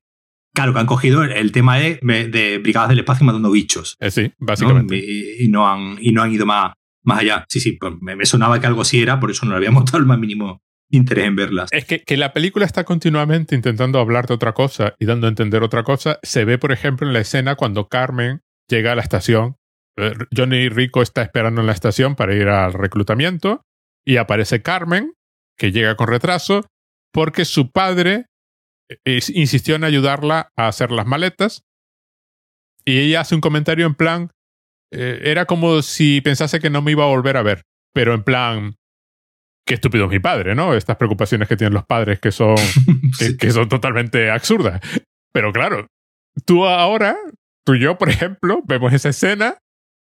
Claro, que han cogido el tema de, de Brigadas del Espacio matando bichos. Eh, sí, básicamente. Y, no han, y no han ido más, más allá. Sí, sí, pues me, sonaba que algo así era, por eso no le habíamos dado el más mínimo interés en verlas. Es que, que la película está continuamente intentando hablar de otra cosa y dando a entender otra cosa. Se ve, por ejemplo, en la escena cuando Carmen llega a la estación. Eh, Johnny Rico está esperando en la estación para ir al reclutamiento y aparece Carmen, que llega con retraso, porque su padre insistió en ayudarla a hacer las maletas y ella hace un comentario en plan, eh, era como si pensase que no me iba a volver a ver, pero en plan, qué estúpido es mi padre, ¿no? Estas preocupaciones que tienen los padres que son, que, son totalmente absurdas. Pero claro, tú ahora, tú y yo, por ejemplo, vemos esa escena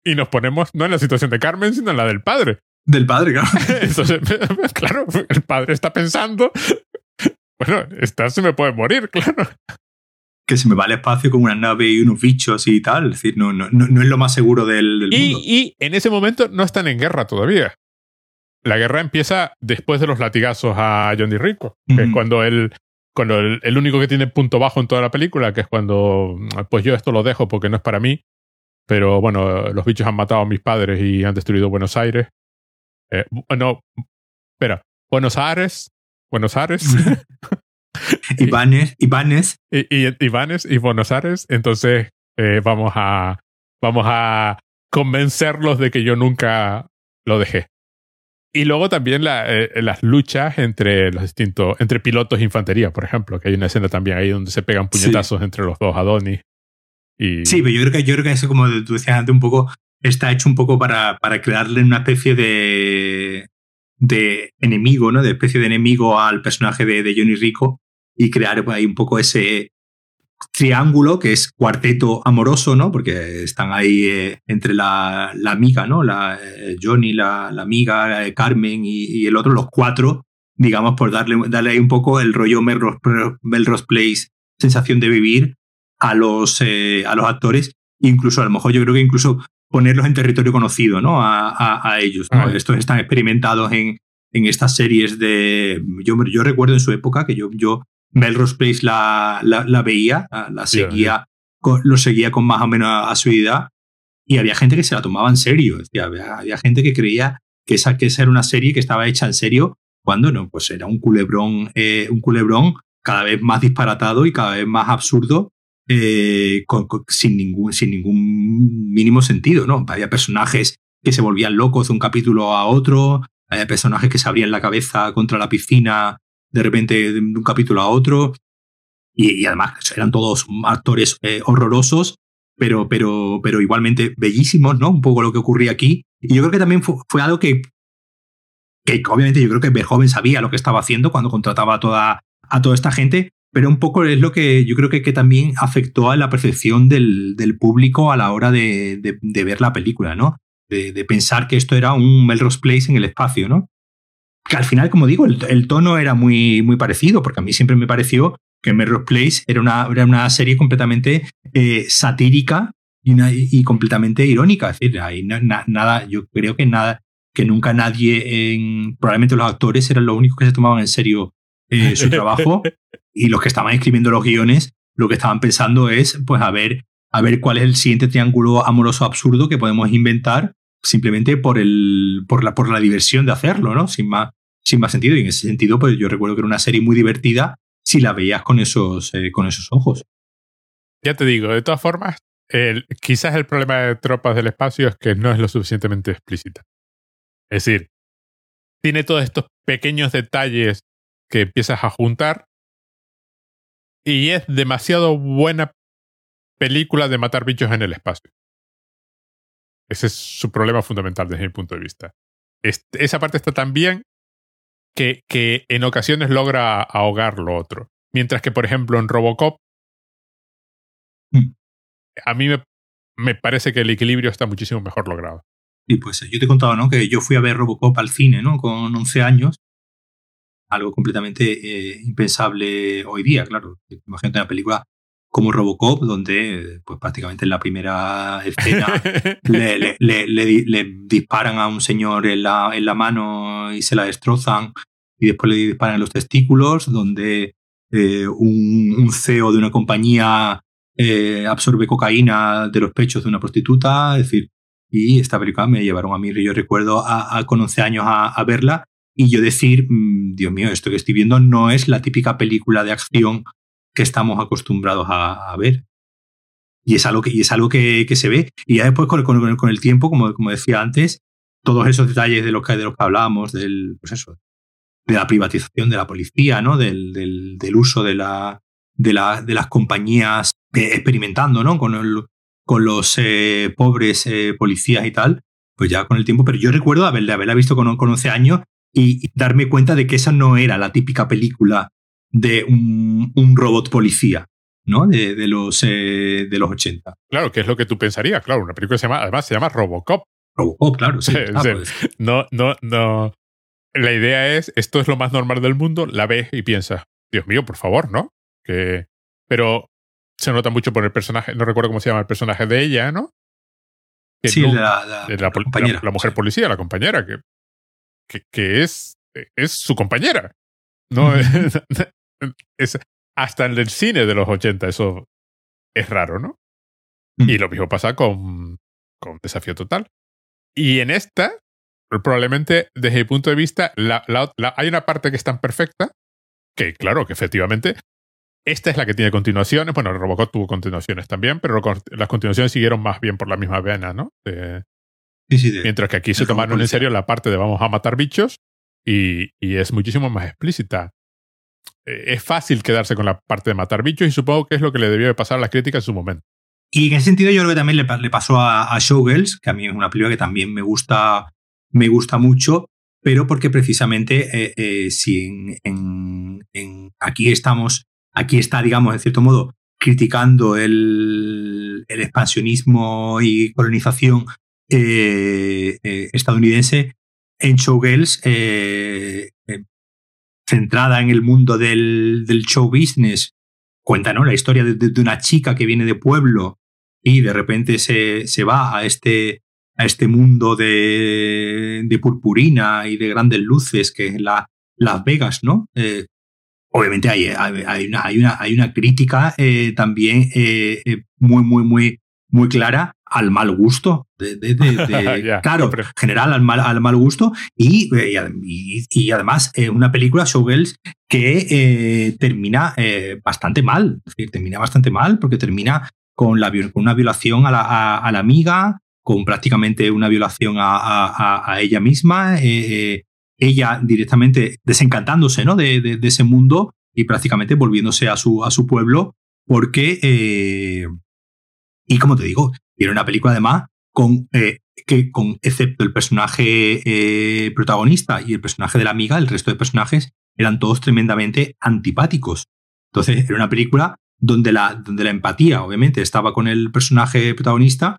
y nos ponemos no en la situación de Carmen, sino en la del padre. Del padre, claro. Entonces, claro, el padre está pensando bueno, esta se me puede morir, claro. Que se me va al espacio con una nave y unos bichos y tal. Es decir, no, no, no, es lo más seguro del, mundo. Y en ese momento no están en guerra todavía. La guerra empieza después de los latigazos a Johnny Rico, que es cuando él cuando el, único que tiene punto bajo en toda la película, que es cuando, pues yo esto lo dejo porque no es para mí, pero bueno, los bichos han matado a mis padres y han destruido Buenos Aires. Eh, no, espera, Buenos Aires Buenos Aires. Ibanes, Ibanes. Y, y, Ibanes y Buenos Aires. Entonces eh, vamos a vamos a convencerlos de que yo nunca lo dejé. Y luego también la, eh, las luchas entre los distintos, entre pilotos de infantería, por ejemplo, que hay una escena también ahí donde se pegan puñetazos entre los dos Adonis. Y... Sí, pero yo creo que yo creo que eso, como tú decías antes, un poco está hecho un poco para, para crearle una especie de, de enemigo, ¿no? De especie de enemigo al personaje de, de Johnny Rico y crear ahí un poco ese triángulo que es cuarteto amoroso, ¿no? Porque están ahí eh, entre la, la, amiga, ¿no? La, eh, Johnny, la, la amiga, eh, Carmen y, el otro, los cuatro, digamos, por darle, darle ahí un poco el rollo Melrose, Place, sensación de vivir a los, a los actores. Incluso a lo mejor yo creo que incluso ponerlos en territorio conocido, ¿no? A, ellos. ¿no? Estos están experimentados en, en estas series de. Yo, yo recuerdo en su época que yo, yo Melrose Place la, la, veía, la, seguía, con, lo seguía con más o menos asiduidad y había gente que se la tomaba en serio. había, había, gente que creía que esa, que esa era una serie que estaba hecha en serio cuando no, pues era un culebrón, eh, un culebrón cada vez más disparatado y cada vez más absurdo eh, sin, ningún, sin ningún mínimo sentido, ¿no? Había personajes que se volvían locos de un capítulo a otro, había personajes que se abrían la cabeza contra la piscina de repente de un capítulo a otro, y, además eran todos actores eh, horrorosos, pero, pero, pero igualmente bellísimos, ¿no? Un poco lo que ocurría aquí. Y yo creo que también fue, algo que, que obviamente yo creo que Verhoeven sabía lo que estaba haciendo cuando contrataba a toda, a toda esta gente, pero un poco es lo que yo creo que, que también afectó a la percepción del, del público a la hora de, de, ver la película, ¿no? De, pensar que esto era un Melrose Place en el espacio, ¿no? Que al final, como digo, el, el, tono era muy, muy parecido, porque a mí siempre me pareció que Melrose Place era una, era una serie completamente eh, satírica y, una, y, completamente irónica. Es decir, hay na, nada, yo creo que nada, que nunca nadie, en, probablemente los actores eran los únicos que se tomaban en serio eh, su trabajo y los que estaban escribiendo los guiones lo que estaban pensando es, pues, a ver, a ver cuál es el siguiente triángulo amoroso absurdo que podemos inventar simplemente por, el, por, la, por la diversión de hacerlo, ¿no? Sin más, sin más sentido. Y en ese sentido, pues yo recuerdo que era una serie muy divertida si la veías con esos, eh, con esos ojos. Ya te digo, de todas formas, quizás el problema de Tropas del Espacio es que no es lo suficientemente explícita. Es decir, tiene todos estos pequeños detalles que empiezas a juntar y es demasiado buena película de matar bichos en el espacio. Ese es su problema fundamental desde mi punto de vista. Este, esa parte está tan bien que, que en ocasiones logra ahogar lo otro. Mientras que, por ejemplo, en Robocop, mm. a mí me, me, parece que el equilibrio está muchísimo mejor logrado. Y pues yo te he contado, ¿no? Que yo fui a ver Robocop al cine, ¿no? Con 11 años algo completamente eh, impensable hoy día, claro. Imagínate una película como Robocop, donde pues prácticamente en la primera escena le, le, le, disparan a un señor en la, en la mano y se la destrozan. Y después le disparan los testículos, donde eh, un, un, CEO de una compañía eh, absorbe cocaína de los pechos de una prostituta, es decir, y esta película me llevaron a mí, yo recuerdo a, con 11 años a, a verla y yo decir, mm, Dios mío, esto que estoy viendo no es la típica película de acción que estamos acostumbrados a, ver. Y es algo que, es algo que, que, se ve. Y ya después con, con, con, el tiempo, como, como decía antes, todos esos detalles de los que, de los que hablábamos, del, pues eso, de la privatización de la policía, ¿no? del, del, del uso de, la, de, la, de las compañías eh, experimentando ¿no? con, el, con los eh, pobres eh, policías y tal, pues ya con el tiempo. Pero yo recuerdo haberla, haberla visto con, con 11 años y darme cuenta de que esa no era la típica película de un, un robot policía, ¿no? De, de los, eh, de los 80. Claro, que es lo que tú pensarías, claro, una película se llama, además se llama Robocop. Robocop, claro, sí. Ah, pues. No, no, no. La idea es, esto es lo más normal del mundo, la ves y piensas, Dios mío, por favor, ¿no? Que, pero se nota mucho por el personaje, no recuerdo cómo se llama el personaje de ella, ¿no? sí, la, la, la, compañera, la, mujer policía, la compañera, que que, es, es su compañera. No es, hasta en el cine de los 80 eso es raro, ¿no? Y lo mismo pasa con, con Desafío Total. Y en esta, probablemente desde mi punto de vista, la, hay una parte que es tan perfecta que, claro, que efectivamente esta es la que tiene continuaciones. Bueno, Robocop tuvo continuaciones también, pero las continuaciones siguieron más bien por la misma vena, ¿no? De, Mientras que aquí se tomaron en serio la parte de vamos a matar bichos y, y es muchísimo más explícita. Eh, es fácil quedarse con la parte de matar bichos y supongo que es lo que le debió de pasar a la crítica en su momento. Y en ese sentido yo creo que también le, pasó a, Showgirls, que a mí es una película que también me gusta, me gusta mucho, pero porque precisamente eh, eh, si en, aquí estamos, aquí está, digamos, en cierto modo, criticando el, expansionismo y colonización estadounidense en Showgirls, centrada en el mundo del, del, show business. Cuenta ¿no? la historia de, de, una chica que viene de pueblo y de repente se, se va a este, a este mundo de, de, purpurina y de grandes luces que es la, Las Vegas, ¿no? obviamente hay, hay, una, hay, una, hay una crítica también muy, muy, muy, muy clara al mal gusto. De, de, de, claro, general al mal, al mal gusto. Y, y, y además, eh, una película, Showgirls, que eh, termina eh, bastante mal. Es decir, termina bastante mal porque termina con, la, con una violación a la, a, a la amiga, con prácticamente una violación a, a, a ella misma. ella directamente desencantándose ¿no? de, de, ese mundo y prácticamente volviéndose a su, a su pueblo porque Y como te digo, era una película además con, eh, que con excepto el personaje eh, protagonista y el personaje de la amiga, el resto de personajes eran todos tremendamente antipáticos. Entonces era una película donde la, donde la empatía, obviamente, estaba con el personaje protagonista,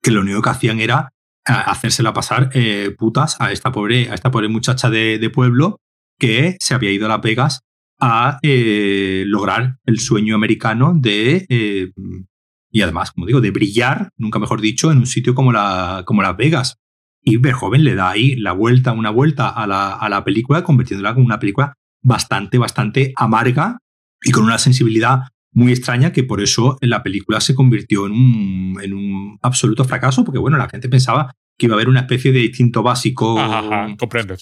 que lo único que hacían era eh, hacérsela pasar putas a esta pobre, a esta pobre muchacha de, pueblo que se había ido a Las Vegas a lograr el sueño americano de y además, como digo, de brillar, nunca mejor dicho, en un sitio como, la, como Las Vegas. Y Verhoeven le da ahí la vuelta, una vuelta a la, a la película, convirtiéndola en una película bastante, bastante amarga y con una sensibilidad muy extraña que por eso la película se convirtió en un, en un absoluto fracaso, porque bueno, la gente pensaba que iba a haber una especie de distinto básico.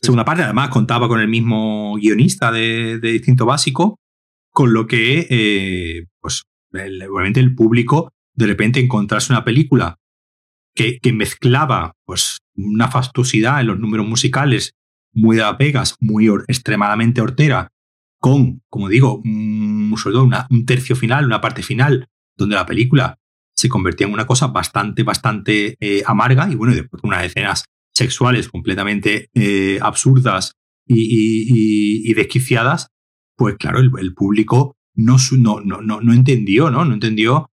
Segunda parte, además contaba con el mismo guionista de, de distinto básico, con lo que, eh, pues, obviamente el público de repente encontrarse una película que, que, mezclaba pues, una fastuosidad en los números musicales muy de Vegas, muy extremadamente hortera, con, como digo, un, sobre todo un tercio final, una parte final, donde la película se convertía en una cosa bastante, bastante eh, amarga y bueno, después unas escenas sexuales completamente eh, absurdas y, desquiciadas, pues claro, el, el público no, no, no, no, entendió, ¿no? No entendió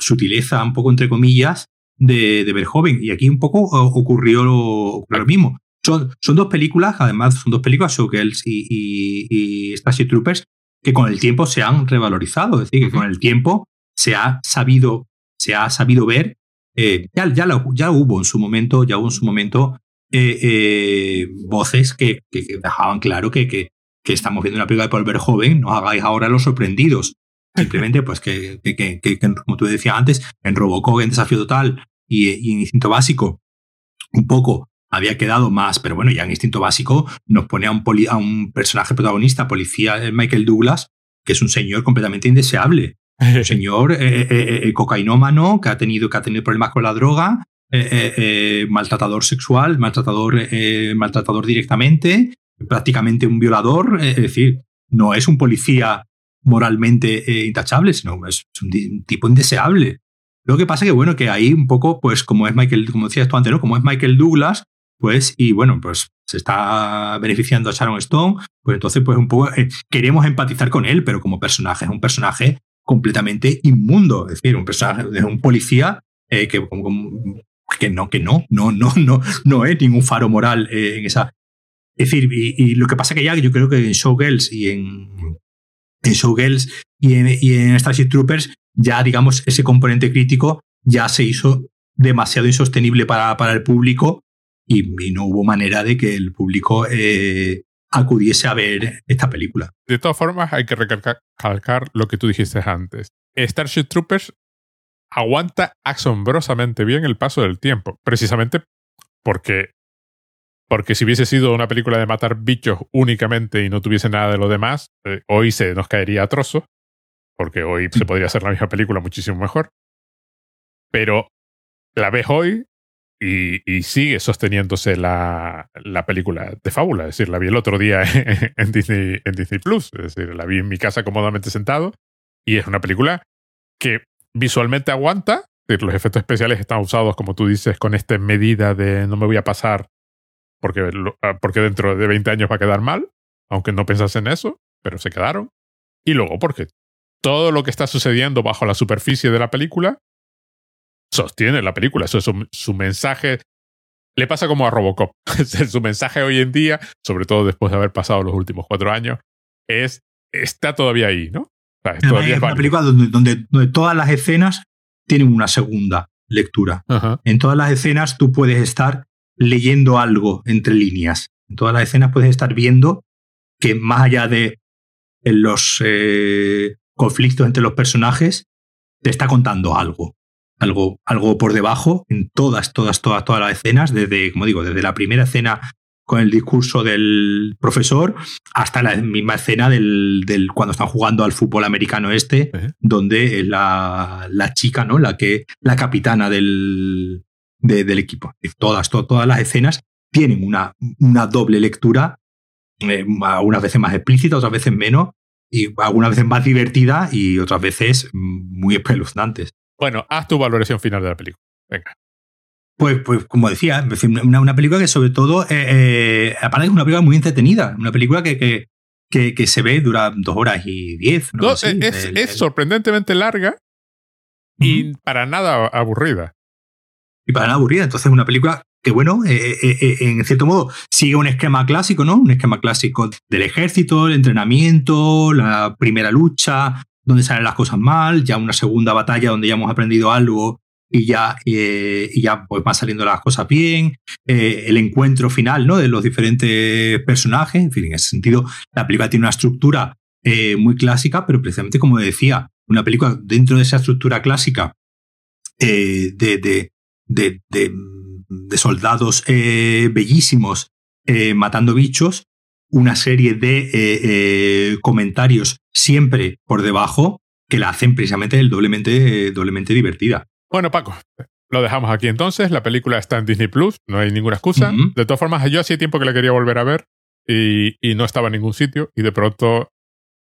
sutileza, un poco entre comillas, de, de Verhoeven. Y aquí un poco ocurrió lo, lo mismo. Son, son, dos películas, además son dos películas, Showgirls y, y, y Starship Troopers, que con el tiempo se han revalorizado. Es decir, que con el tiempo se ha sabido, se ha sabido ver. Eh, ya, ya, ya, hubo en su momento, ya hubo en su momento eh, eh, voces que, que, dejaban claro que, que, que estamos viendo una película de Paul Verhoeven, no hagáis ahora los sorprendidos. Simplemente, pues que, que, que, como tú decías antes, en Robocop, en Desafío Total y, en Instinto Básico, un poco había quedado más, pero bueno, ya en Instinto Básico nos pone a un, a un personaje protagonista, policía eh, Michael Douglas, que es un señor completamente indeseable. Un señor eh, eh, cocainómano que ha, tenido, que ha tenido problemas con la droga, maltratador sexual, maltratador, maltratador directamente, prácticamente un violador, es decir, no es un policía moralmente eh, intachable, sino es un, tipo indeseable. Lo que pasa que, bueno, que ahí un poco, pues como es Michael, como decías tú antes, ¿no? Como es Michael Douglas, pues, y bueno, pues se está beneficiando a Sharon Stone, pues entonces, pues un poco eh, queremos empatizar con él, pero como personaje, es un personaje completamente inmundo, es decir, un personaje, es un policía eh, que, que no, que no, no, no, no, no es ningún faro moral en esa, es decir, y, lo que pasa que ya yo creo que en Showgirls y en, en Showgirls y en, y en Starship Troopers ya, digamos, ese componente crítico ya se hizo demasiado insostenible para, para el público y, no hubo manera de que el público eh, acudiese a ver esta película. De todas formas, hay que recalcar lo que tú dijiste antes. Starship Troopers aguanta asombrosamente bien el paso del tiempo, precisamente porque porque si hubiese sido una película de matar bichos únicamente y no tuviese nada de lo demás, eh, hoy se nos caería a trozos, porque hoy se podría hacer la misma película muchísimo mejor. Pero la ves hoy y, sigue sosteniéndose la, la, película de fábula. Es decir, la vi el otro día en Disney, en Disney Plus. Es decir, la vi en mi casa cómodamente sentado y es una película que visualmente aguanta. los efectos especiales están usados, como tú dices, con esta medida de no me voy a pasar porque, ah, porque dentro de 20 años va a quedar mal, aunque no pensas en eso, pero se quedaron. Y luego porque todo lo que está sucediendo bajo la superficie de la película sostiene la película. Eso es su, mensaje. Le pasa como a Robocop. su mensaje hoy en día, sobre todo después de haber pasado los últimos cuatro años, es está todavía ahí, ¿no? es, una película donde, donde, todas las escenas tienen una segunda lectura. En todas las escenas tú puedes estar leyendo algo entre líneas. En todas las escenas puedes estar viendo que más allá de los eh, conflictos entre los personajes, te está contando algo. Algo, algo por debajo en todas, todas, todas, todas las escenas, desde, como digo, desde la primera escena con el discurso del profesor hasta la misma escena del, del cuando están jugando al fútbol americano este, donde la, la, chica, ¿no? La que, la capitana del, del equipo. Todas, todas las escenas tienen una, una doble lectura, eh, algunas veces más explícita, otras veces menos, y algunas veces más divertida y otras veces muy espeluznantes. Bueno, haz tu valoración final de la película. Venga. Pues, pues como decía, una, una película que sobre todo, eh, eh, aparte es una película muy entretenida, una película que, que, que, se ve, dura dos horas y diez. es, sorprendentemente larga y para nada aburrida. Y para nada aburrida. Entonces, una película que, bueno, eh, en cierto modo sigue un esquema clásico, ¿no? Un esquema clásico del ejército, el entrenamiento, la primera lucha, donde salen las cosas mal, ya una segunda batalla donde ya hemos aprendido algo y ya, eh, ya pues van saliendo las cosas bien, eh, el encuentro final ¿no? de los diferentes personajes, en fin, en ese sentido, la película tiene una estructura eh, muy clásica, pero precisamente como decía, una película dentro de esa estructura clásica de, de, de, soldados bellísimos matando bichos, una serie de comentarios siempre por debajo que la hacen precisamente el doblemente, doblemente divertida. Bueno, Paco, lo dejamos aquí entonces. La película está en Disney Plus, no hay ninguna excusa. De todas formas, yo hacía tiempo que la quería volver a ver y, no estaba en ningún sitio y de pronto.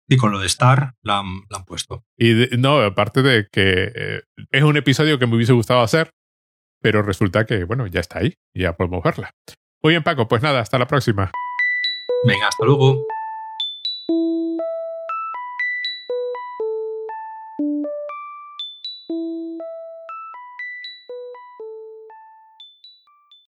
Y con lo de Star la han, puesto. Y no, aparte de que eh, es un episodio que me hubiese gustado hacer, pero resulta que, bueno, ya está ahí, ya podemos verla. Muy bien, Paco, pues nada, hasta la próxima. Venga, hasta luego.